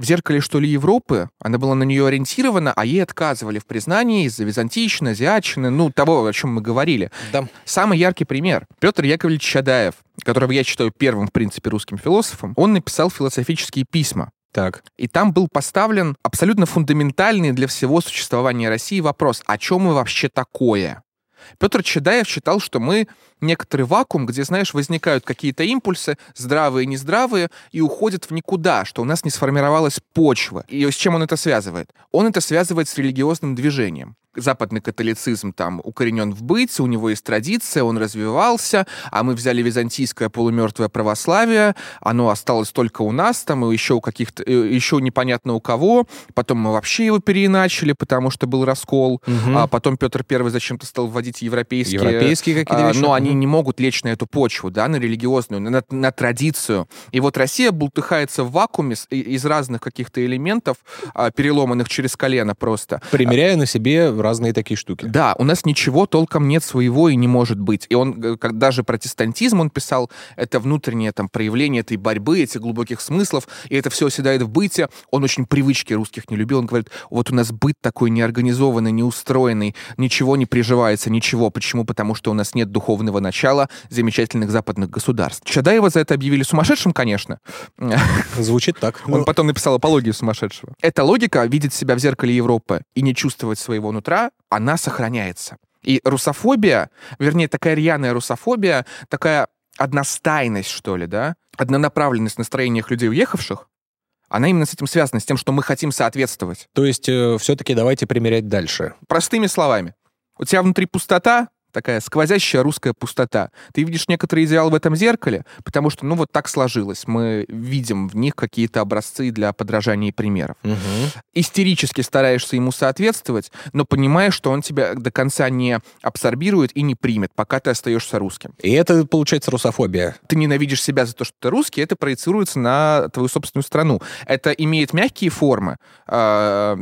A: в зеркале, что ли, Европы. Она была на нее ориентирована, а ей отказывали в признании из-за византийщины, азиатчины, ну, того, о чем мы говорили.
B: Да.
A: Самый яркий пример. Петр Яковлевич Чадаев, которого я считаю первым, в принципе, русским философом, он написал философические письма.
B: Так.
A: И там был поставлен абсолютно фундаментальный для всего существования России вопрос, о чем мы вообще такое? Петр Чадаев считал, что мы некоторый вакуум, где, знаешь, возникают какие-то импульсы, здравые и нездравые, и уходят в никуда, что у нас не сформировалась почва. И с чем он это связывает? Он это связывает с религиозным движением. Западный католицизм там укоренен в быте, у него есть традиция, он развивался, а мы взяли византийское полумертвое православие, оно осталось только у нас, там и еще у каких-то, э, еще непонятно у кого, потом мы вообще его переиначили, потому что был раскол,
B: Мгм.
A: а потом Петр Первый зачем-то стал вводить европейские...
B: Европейские какие-то
A: а,
B: вещи.
A: но они не могут лечь на эту почву, да, на религиозную, на, на традицию. И вот Россия бултыхается в вакууме из разных каких-то элементов, а, переломанных через колено просто.
B: Примеряя на себе разные такие штуки.
A: Да, у нас ничего толком нет своего и не может быть. И он, э, как даже протестантизм, он писал, это внутреннее там проявление этой борьбы, этих глубоких смыслов, и это все оседает в быте. Он очень привычки русских не любил. Он говорит, вот у нас быт такой неорганизованный, неустроенный, ничего не приживается, ничего. Почему? Потому что у нас нет духовного начала замечательных западных государств. Чадаева за это объявили сумасшедшим, конечно.
B: Звучит так. [laughs]
A: Он
B: Ну,
A: потом написал апологию сумасшедшего. Эта логика видеть себя в зеркале Европы и не чувствовать своего нутра, она сохраняется. И русофобия, вернее, такая рьяная русофобия, такая одностайность, что ли, да, однонаправленность в настроениях людей, уехавших, она именно с этим связана, с тем, что мы хотим соответствовать.
B: То есть все-таки давайте примерять дальше.
A: Простыми словами. У тебя внутри пустота, такая сквозящая русская пустота. Ты видишь некоторый идеал в этом зеркале, потому что, ну, вот так сложилось. Мы видим в них какие-то образцы для подражания и примеров.
B: Мгм.
A: Истерически стараешься ему соответствовать, но понимаешь, что он тебя до конца не абсорбирует и не примет, пока ты остаешься русским.
B: И это, получается, русофобия.
A: Ты ненавидишь себя за то, что ты русский, это проецируется на твою собственную страну. Это имеет мягкие формы, э,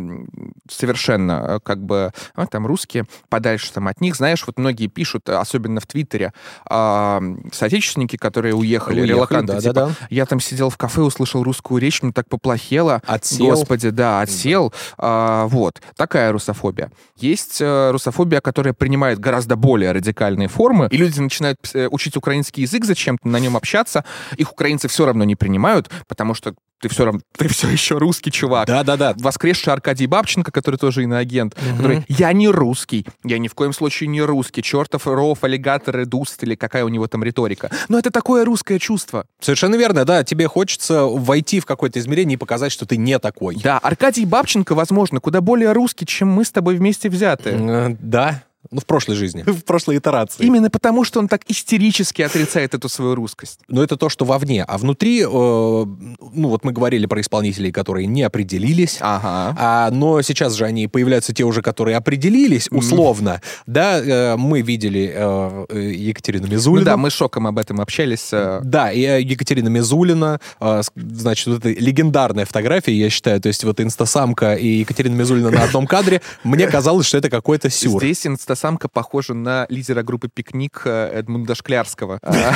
A: совершенно, э, как бы, а, там, русские, подальше там от них. Знаешь, вот многие пишут, особенно в Твиттере, э, соотечественники, которые уехали,
B: Уехали,
A: релаканты,
B: да,
A: типа,
B: да, да.
A: я там сидел в кафе, услышал русскую речь, мне так поплохело.
B: Отсел.
A: Господи, да, отсел. А, вот, такая русофобия. Есть э, русофобия, которая принимает гораздо более радикальные формы, и люди начинают э, учить украинский язык зачем-то, на нем общаться. Их украинцы все равно не принимают, потому что ты все равно, ты все еще русский чувак.
B: Да-да-да.
A: Воскресший Аркадий Бабченко, который тоже иноагент, который, я не русский, я ни в коем случае не русский, чертов ров, аллигатор, эдуст или какая у него там риторика. Но это такое русское чувство.
B: Совершенно верно, да. Тебе хочется войти в какое-то измерение и показать, что ты не такой.
A: Да, Аркадий Бабченко, возможно, куда более русский, чем мы с тобой вместе взятые.
B: Э, Да. Ну, в прошлой жизни, [laughs] в прошлой итерации.
A: Именно потому, что он так истерически отрицает эту свою русскость.
B: Но это то, что вовне. А внутри, э, ну вот мы говорили про исполнителей, которые не определились.
A: Ага.
B: А, но сейчас же они появляются те уже, которые определились условно. Да, э, мы видели э, Екатерину
A: Ну
B: Мизулину.
A: да, мы с шоком об этом общались. э,
B: Да, и э, Екатерина Мизулина, э, значит, вот это легендарная фотография, я считаю, то есть вот инстасамка и Екатерина Мизулина на одном кадре, мне казалось, что это какой-то сюр.
A: Здесь инстасамка похожа на лидера группы «Пикник» э, Эдмунда Шклярского. А,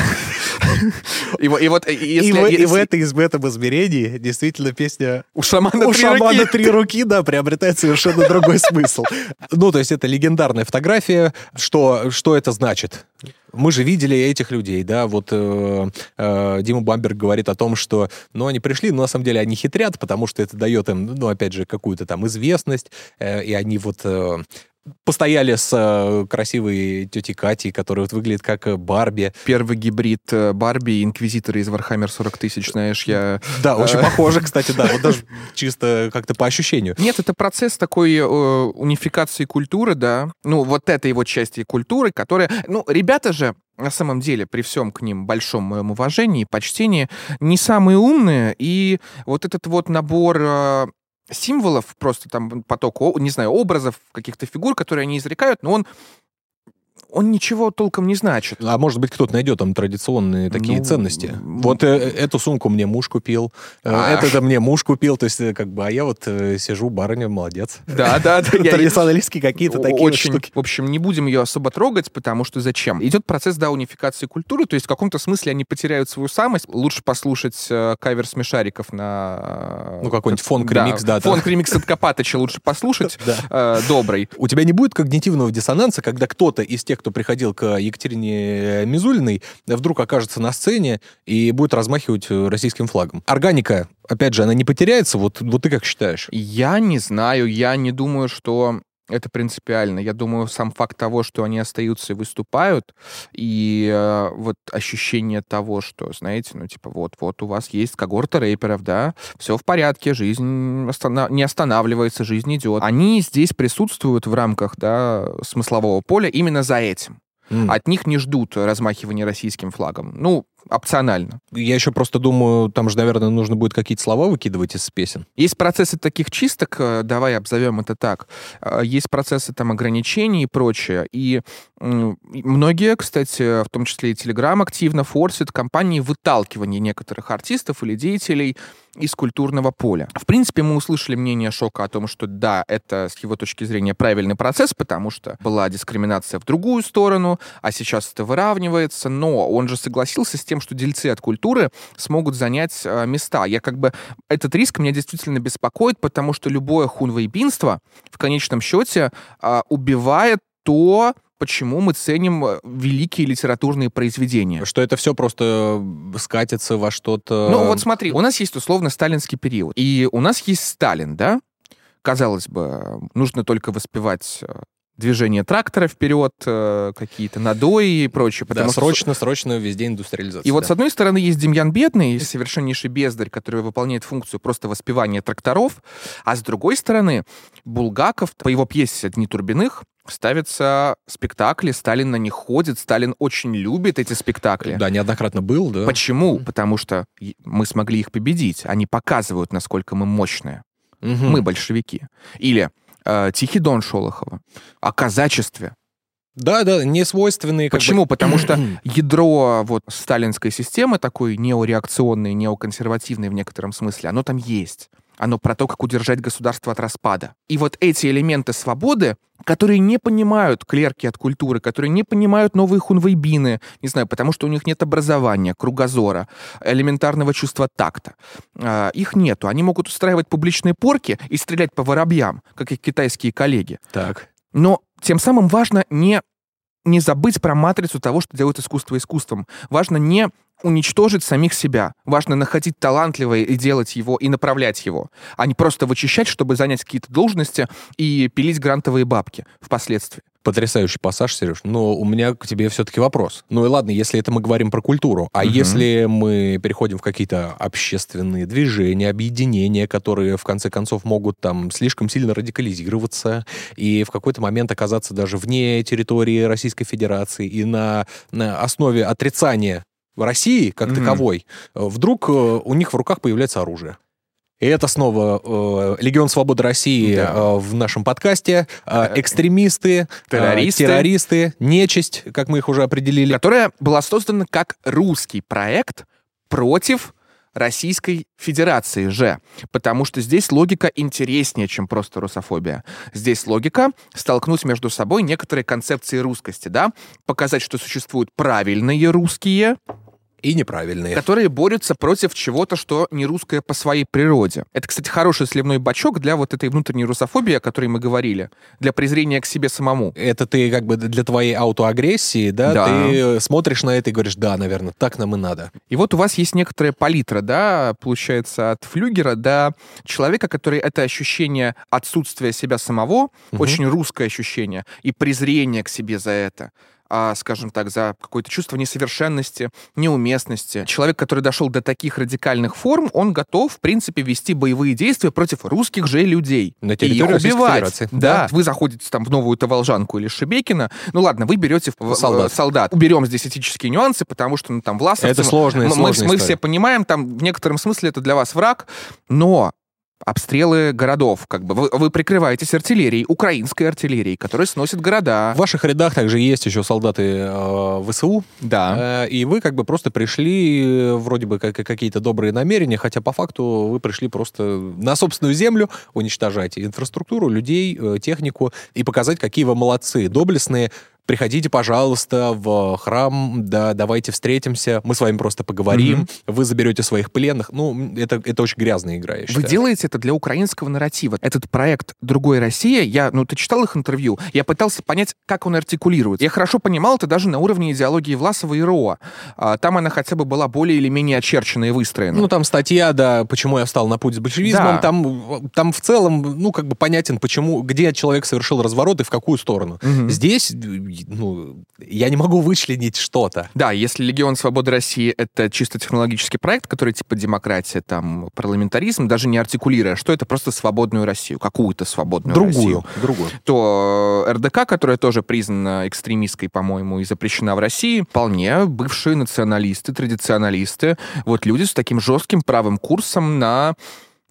A: И и вот э,
B: И,
A: если...
B: в, и в
A: если-
B: этой, в этом измерении действительно песня
A: У шамана
B: у
A: три
B: шамана
A: руки.
B: три руки, да, приобретает совершенно другой смысл. Ну, то есть это легендарная фотография. Что, что это значит? Мы же видели этих людей, да, вот э, э, Дима Бамберг говорит о том, что, ну, они пришли, но на самом деле они хитрят, потому что это дает им, ну, опять же, какую-то там известность, э, и они вот э, постояли с э, красивой тетей Катей, которая вот выглядит как э, Барби.
A: Первый гибрид э, Барби и Инквизитора из Warhammer 40 тысяч, знаешь, я...
B: Да, очень [laughs] похоже, кстати, да, вот даже чисто как-то по ощущению.
A: Нет, это процесс такой э, унификации культуры, да. Ну, вот этой вот части культуры, которая... Ну, ребята же, на самом деле, при всем к ним большом моем уважении и почтении, не самые умные, и вот этот вот набор э, символов, просто там поток, не знаю, образов, каких-то фигур, которые они изрекают, но он, он ничего толком не значит.
B: А может быть, кто-то найдет там традиционные такие
A: Ну,
B: ценности. Вот э, эту сумку мне муж купил, э,
A: А.
B: это мне муж купил, то есть э, как бы, а я вот э, сижу, барыня, молодец.
A: Да, да, да. [laughs]
B: Традиционалистские какие-то такие
A: Очень,
B: штуки.
A: в общем, не будем ее особо трогать, потому что зачем? Идет процесс, да, унификации культуры, то есть в каком-то смысле они потеряют свою самость. Лучше послушать э, кавер смешариков на... э,
B: Ну, какой-нибудь фонк-ремикс, да, там.
A: Фонк-ремикс от Копатыча лучше послушать, [laughs] э, добрый.
B: У тебя не будет когнитивного диссонанса, когда кто-то из тех, кто приходил к Екатерине Мизулиной, вдруг окажется на сцене и будет размахивать э, российским флагом. Органика, опять же, она не потеряется? Вот, вот ты как считаешь?
A: Я не знаю, я не думаю, что это принципиально. Я думаю, сам факт того, что они остаются и выступают, и э, вот ощущение того, что, знаете, ну, типа, вот, вот у вас есть когорта рэперов, да, все в порядке, жизнь остана- не останавливается, жизнь идет. Они здесь присутствуют в рамках, да, смыслового поля именно за этим.
B: М.
A: От них не ждут размахивания российским флагом. Ну, опционально.
B: Я еще просто думаю, там же, наверное, нужно будет какие-то слова выкидывать из песен.
A: Есть процессы таких чисток, э, давай обзовем это так. Э, Есть процессы там ограничений и прочее. И многие, кстати, в том числе и Telegram активно форсят компании выталкивания некоторых артистов или деятелей из культурного поля. В принципе, мы услышали мнение Шока о том, что да, это с его точки зрения правильный процесс, потому что была дискриминация в другую сторону, а сейчас это выравнивается, но он же согласился с тем, что дельцы от культуры смогут занять э, места. Я как бы... Этот риск меня действительно беспокоит, потому что любое хунвейбинство в конечном счете а, убивает то, почему мы ценим э, великие литературные произведения.
B: Что это все просто скатится во что-то...
A: Ну вот смотри, у нас есть условно сталинский период, и у нас есть Сталин, да? Казалось бы, нужно только воспевать э, движение трактора вперед, э, какие-то надои и прочее.
B: Да,
A: потому что-
B: срочно, срочно везде индустриализация.
A: И вот
B: да.
A: с одной стороны есть Демьян Бедный, совершеннейший бездарь, который выполняет функцию просто воспевания тракторов, а с другой стороны Булгаков, по его пьесе «Дни Турбиных», ставятся спектакли, Сталин на них ходит, Сталин очень любит эти спектакли.
B: Да, неоднократно был, да.
A: Почему? Потому что мы смогли их победить. Они показывают, насколько мы мощные.
B: Мгм.
A: Мы большевики. Или э, Тихий Дон Шолохова. О казачестве.
B: Да, да, не свойственные. как бы-
A: Почему? Потому что [clears throat] ядро вот сталинской системы, такой неореакционной, неоконсервативной в некотором смысле, оно там есть. Оно про то, как удержать государство от распада. И вот эти элементы свободы, которые не понимают клерки от культуры, которые не понимают новые хунвейбины, не знаю, потому что у них нет образования, кругозора, элементарного чувства такта. А, их нету. Они могут устраивать публичные порки и стрелять по воробьям, как их китайские коллеги.
B: Так.
A: Но тем самым важно не, не забыть про матрицу того, что делает искусство искусством. Важно не уничтожить самих себя. Важно находить талантливое и делать его, и направлять его, а не просто вычищать, чтобы занять какие-то должности и пилить грантовые бабки впоследствии.
B: Потрясающий пассаж, Сереж. Но у меня к тебе все-таки вопрос. Ну и ладно, если это мы говорим про культуру, а угу. если мы переходим в какие-то общественные движения, объединения, которые в конце концов могут там слишком сильно радикализироваться и в какой-то момент оказаться даже вне территории Российской Федерации и на, на основе отрицания России как mm таковой, вдруг э, у них в руках появляется оружие. И это снова э, Легион Свободы России да. э, в нашем подкасте. Э, экстремисты, террористы. Э, террористы, нечисть, как мы их уже определили.
A: Которая была создана как русский проект против Российской Федерации же. Потому что здесь логика интереснее, чем просто русофобия. Здесь логика столкнуть между собой некоторые концепции русскости, да? Показать, что существуют правильные русские,
B: и неправильные.
A: Которые борются против чего-то, что не русское по своей природе. Это, кстати, хороший сливной бачок для вот этой внутренней русофобии, о которой мы говорили, для презрения к себе самому.
B: Это ты как бы для твоей аутоагрессии, да? да. Ты смотришь на это и говоришь, да, наверное, так нам и надо.
A: И вот у вас есть некоторая палитра, да, получается, от флюгера до человека, который это ощущение отсутствия себя самого, угу. очень русское ощущение, и презрение к себе за это а, скажем так, за какое-то чувство несовершенности, неуместности. Человек, который дошел до таких радикальных форм, он готов, в принципе, вести боевые действия против русских же людей.
B: На территории
A: и их убивать. Да. да. Вы заходите там в Новую Таволжанку или Шебекина, ну ладно, вы берете солдат. солдат. Уберем здесь этические нюансы, потому что ну, там власовцы...
B: Это сложно.
A: Мы, мы, мы все понимаем, там в некотором смысле это для вас враг, но обстрелы городов, как бы вы, вы прикрываетесь артиллерией, украинской артиллерией, которая сносит города.
B: В ваших рядах также есть еще солдаты э, ВСУ.
A: Да.
B: Э, и вы как бы просто пришли, э, вроде бы как какие-то добрые намерения, хотя по факту вы пришли просто на собственную землю уничтожать инфраструктуру, людей, э, технику и показать, какие вы молодцы, доблестные, приходите, пожалуйста, в храм, да, давайте встретимся, мы с вами просто поговорим, mm-hmm. вы заберете своих пленных. Ну, это, это очень грязная игра, я
A: Вы делаете это для украинского нарратива. Этот проект «Другой Россия», я, ну, ты читал их интервью, я пытался понять, как он артикулирует. Я хорошо понимал это даже на уровне идеологии Власова и РОА. А, там она хотя бы была более или менее очерчена и выстроена.
B: Ну, там статья, да, почему я встал на путь с большевизмом, да. там, там в целом, ну, как бы понятен, почему, где человек совершил разворот и в какую сторону. Угу. Здесь ну, я не могу вычленить что-то.
A: Да, если Легион Свободы России — это чисто технологический проект, который типа демократия, там, парламентаризм, даже не артикулируя, что это просто свободную Россию, какую-то свободную
B: другую,
A: Россию.
B: Другую,
A: То э, РДК, которая тоже признана экстремистской, по-моему, и запрещена в России, вполне бывшие националисты, традиционалисты, вот люди с таким жестким правым курсом на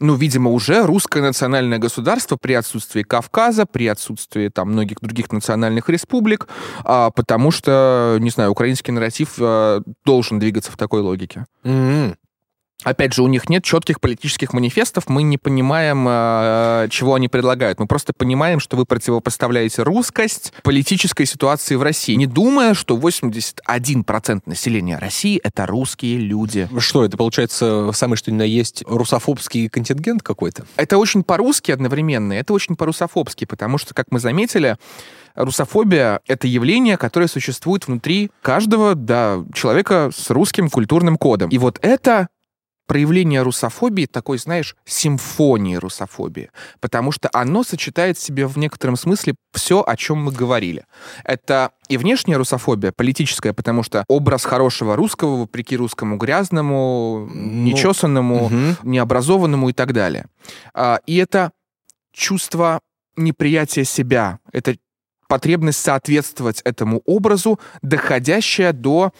A: ну, видимо, уже русское национальное государство при отсутствии Кавказа, при отсутствии там многих других национальных республик, а, потому что, не знаю, украинский нарратив а, должен двигаться в такой логике.
B: Mm-hmm.
A: Опять же, у них нет четких политических манифестов, мы не понимаем, э, чего они предлагают. Мы просто понимаем, что вы противопоставляете русскость политической ситуации в России, не думая, что 81% населения России — это русские люди.
B: Что, это получается самый что ни на есть русофобский контингент какой-то?
A: Это очень по-русски одновременно, это очень по-русофобски, потому что, как мы заметили, русофобия — это явление, которое существует внутри каждого да, человека с русским культурным кодом. И вот это проявление русофобии такой, знаешь, симфонии русофобии, потому что оно сочетает в себе в некотором смысле все, о чем мы говорили. Это и внешняя русофобия, политическая, потому что образ хорошего русского, вопреки русскому грязному, ну, нечесанному, угу. необразованному и так далее. А, и это чувство неприятия себя, это потребность соответствовать этому образу, доходящая до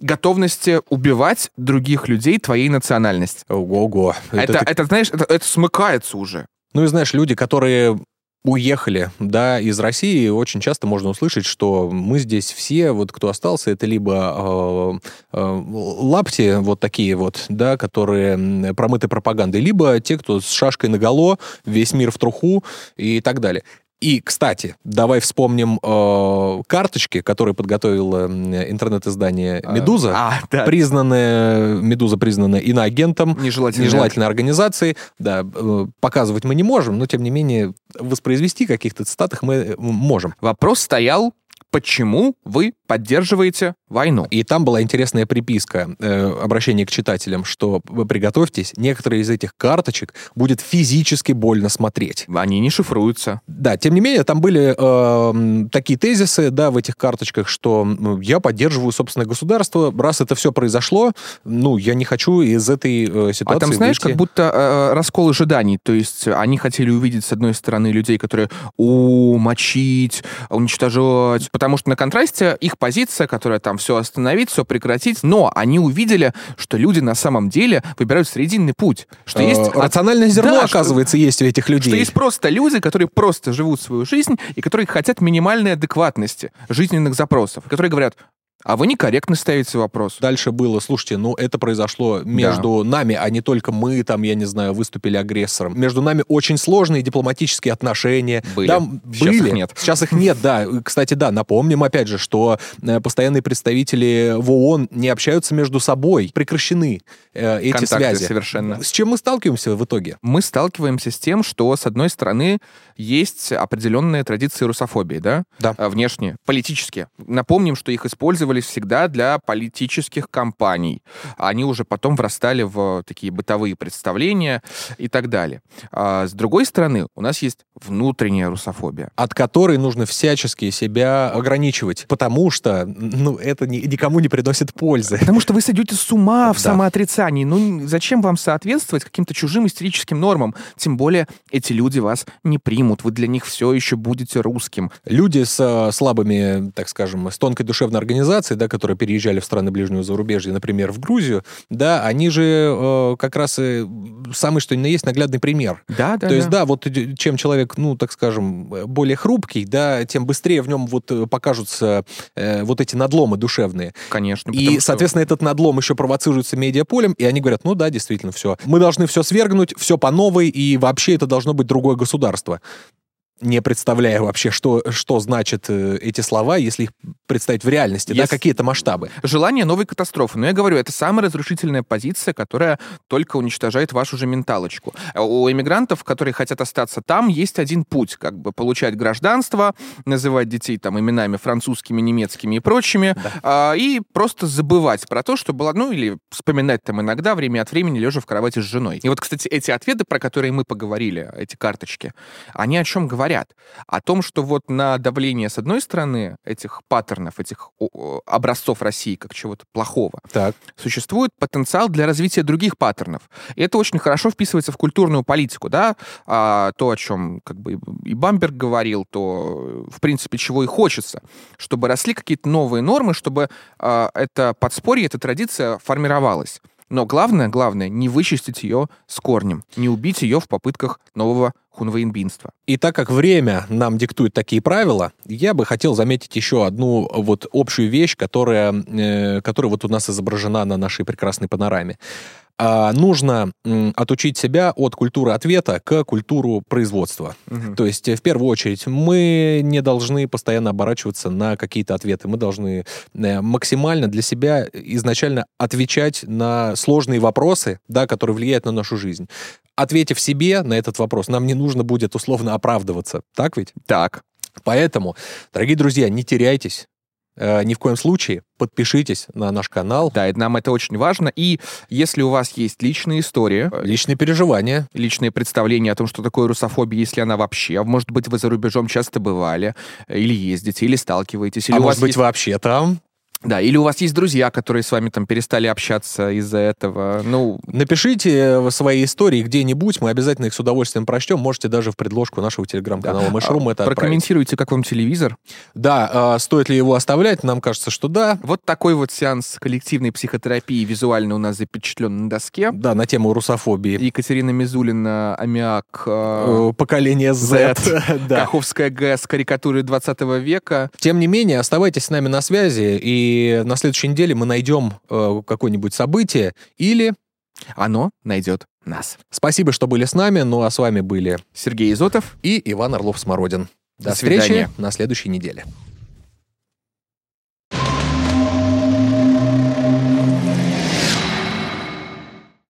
A: готовности убивать других людей твоей национальности.
B: Ого-го.
A: Это, это, ты... это, знаешь, это, это смыкается уже.
B: Ну и знаешь, люди, которые уехали, да, из России, очень часто можно услышать, что мы здесь все, вот кто остался, это либо э, э, лапти вот такие вот, да, которые промыты пропагандой, либо те, кто с шашкой наголо, весь мир в труху и так далее. И, кстати, давай вспомним э, карточки, которые подготовило интернет-издание а, «Медуза», а, да. признанная, «Медуза» признана иноагентом, нежелательной, нежелательной организацией. Да, э, показывать мы не можем, но, тем не менее, воспроизвести каких-то цитатах мы можем.
A: Вопрос стоял, почему вы поддерживаете войну.
B: И там была интересная приписка, э, обращение к читателям, что вы приготовьтесь, некоторые из этих карточек будет физически больно смотреть.
A: Они не шифруются.
B: Да, тем не менее, там были э, такие тезисы, да, в этих карточках, что ну, я поддерживаю собственное государство, раз это все произошло, ну, я не хочу из этой э, ситуации
A: А там, знаешь,
B: выйти.
A: как будто э, раскол ожиданий. То есть они хотели увидеть, с одной стороны, людей, которые умочить, уничтожать. Потому что на контрасте их позиция, которая там все остановить, все прекратить. Но они увидели, что люди на самом деле выбирают срединный путь. Что
B: Э,
A: есть
B: рациональное зерно,
A: Да, что-
B: оказывается, есть у этих людей.
A: Что есть просто люди, которые просто живут свою жизнь и которые хотят минимальной адекватности жизненных запросов, которые говорят, а вы некорректно ставите вопрос.
B: Дальше было, слушайте, ну это произошло между нами, а не только мы, там, я не знаю, выступили агрессором. Между нами очень сложные дипломатические отношения.
A: Были.
B: Да,
A: Сейчас
B: были.
A: их нет.
B: Сейчас их нет, да. Кстати, да, напомним опять же, что э, постоянные представители в ООН не общаются между собой. Прекращены э, эти
A: Контакты
B: связи.
A: совершенно.
B: С чем мы сталкиваемся в итоге?
A: мы сталкиваемся с тем, что, с одной стороны, есть определенные традиции русофобии, да?
B: Да.
A: А, Внешние, политические. Напомним, что их использовали всегда для политических кампаний. Они уже потом врастали в такие бытовые представления и так далее. А с другой стороны, у нас есть внутренняя русофобия.
B: от которой нужно всячески себя ограничивать, потому что, ну, это ни- никому не приносит пользы.
A: Потому что вы сойдете с ума в
B: Да.
A: самоотрицании. Ну, зачем вам соответствовать каким-то чужим историческим нормам? Тем более, эти люди вас не примут. Вы для них все еще будете русским.
B: Люди с слабыми, так скажем, с тонкой душевной организацией, да, которые переезжали в страны ближнего зарубежья, например, в Грузию, да, они же э, как раз и самый что ни на есть наглядный пример.
A: Да, да,
B: То есть, да, вот э, чем человек, ну, так скажем, более хрупкий, да, тем быстрее в нем вот э, покажутся э, вот эти надломы душевные.
A: конечно.
B: И,
A: что-
B: соответственно, этот надлом еще провоцируется медиаполем, и они говорят, ну да, действительно, все. Мы должны все свергнуть, все по новой, и вообще это должно быть другое государство. Не представляя вообще, что, что значат э, эти слова, если их представить в реальности, да,
A: Если-
B: какие-то масштабы.
A: Желание новой катастрофы. Но я говорю, это самая разрушительная позиция, которая только уничтожает вашу же менталочку. А У эмигрантов, которые хотят остаться там, есть один путь, как бы получать гражданство, называть детей там именами французскими, немецкими и прочими, а, и просто забывать про то, что было, ну, или вспоминать там иногда, время от времени, лежа в кровати с женой. И вот, кстати, эти ответы, про которые мы поговорили, эти карточки, они о чем говорят? О том, что вот на давление, с одной стороны, этих паттернов, этих образцов России как чего-то плохого,
B: Так.
A: существует потенциал для развития других паттернов. И это очень хорошо вписывается в культурную политику, да, А, то, о чем как бы и Бамберг говорил, то, в принципе, чего и хочется, чтобы росли какие-то новые нормы, чтобы а, это подспорье, эта традиция формировалась. Но главное, главное, не вычистить ее с корнем, не убить ее в попытках нового хунвейнбинства.
B: И так как время нам диктует такие правила, я бы хотел заметить еще одну вот общую вещь, которая, э, которая вот у нас изображена на нашей прекрасной панораме. А, нужно отучить себя от культуры ответа к культуру производства. То есть, э, в первую очередь, мы не должны постоянно оборачиваться на какие-то ответы. Мы должны э, максимально для себя изначально отвечать на сложные вопросы, да, которые влияют на нашу жизнь. Ответив себе на этот вопрос, нам не нужно будет условно оправдываться. Так ведь?
A: Так,
B: Поэтому, дорогие друзья, не теряйтесь. Э, ни в коем случае подпишитесь на наш канал.
A: да, и нам это очень важно. И если у вас есть личные истории, э,
B: Личные переживания.
A: личные представления о том, что такое русофобия, если она вообще. Может быть, вы за рубежом часто бывали, э, или ездите, или сталкиваетесь, или
B: а
A: у
B: может
A: вас
B: быть,
A: есть...
B: вообще там?
A: Да, или у вас есть друзья, которые с вами там перестали общаться из-за этого. Ну,
B: Напишите в свои истории где-нибудь, мы обязательно их с удовольствием прочтем. Можете даже в предложку нашего телеграм-канала Мышрум это отправить.
A: прокомментируйте, как вам телевизор.
B: Да, э, стоит ли его оставлять? Нам кажется, что да.
A: Вот такой вот сеанс коллективной психотерапии визуально у нас запечатлен на доске.
B: Да, на тему русофобии.
A: Екатерина Мизулина, Аммиак, э,
B: Э, Поколение Z. [laughs] да.
A: Каховская ГЭС, карикатуры 20 века.
B: Тем не менее, оставайтесь с нами на связи, и на следующей неделе мы найдем э, какое-нибудь событие или...
A: Оно найдет нас.
B: Спасибо, что были с нами, ну а с вами были
A: Сергей Изотов.
B: и Иван Орлов-Смородин. До,
A: До
B: встречи на следующей неделе.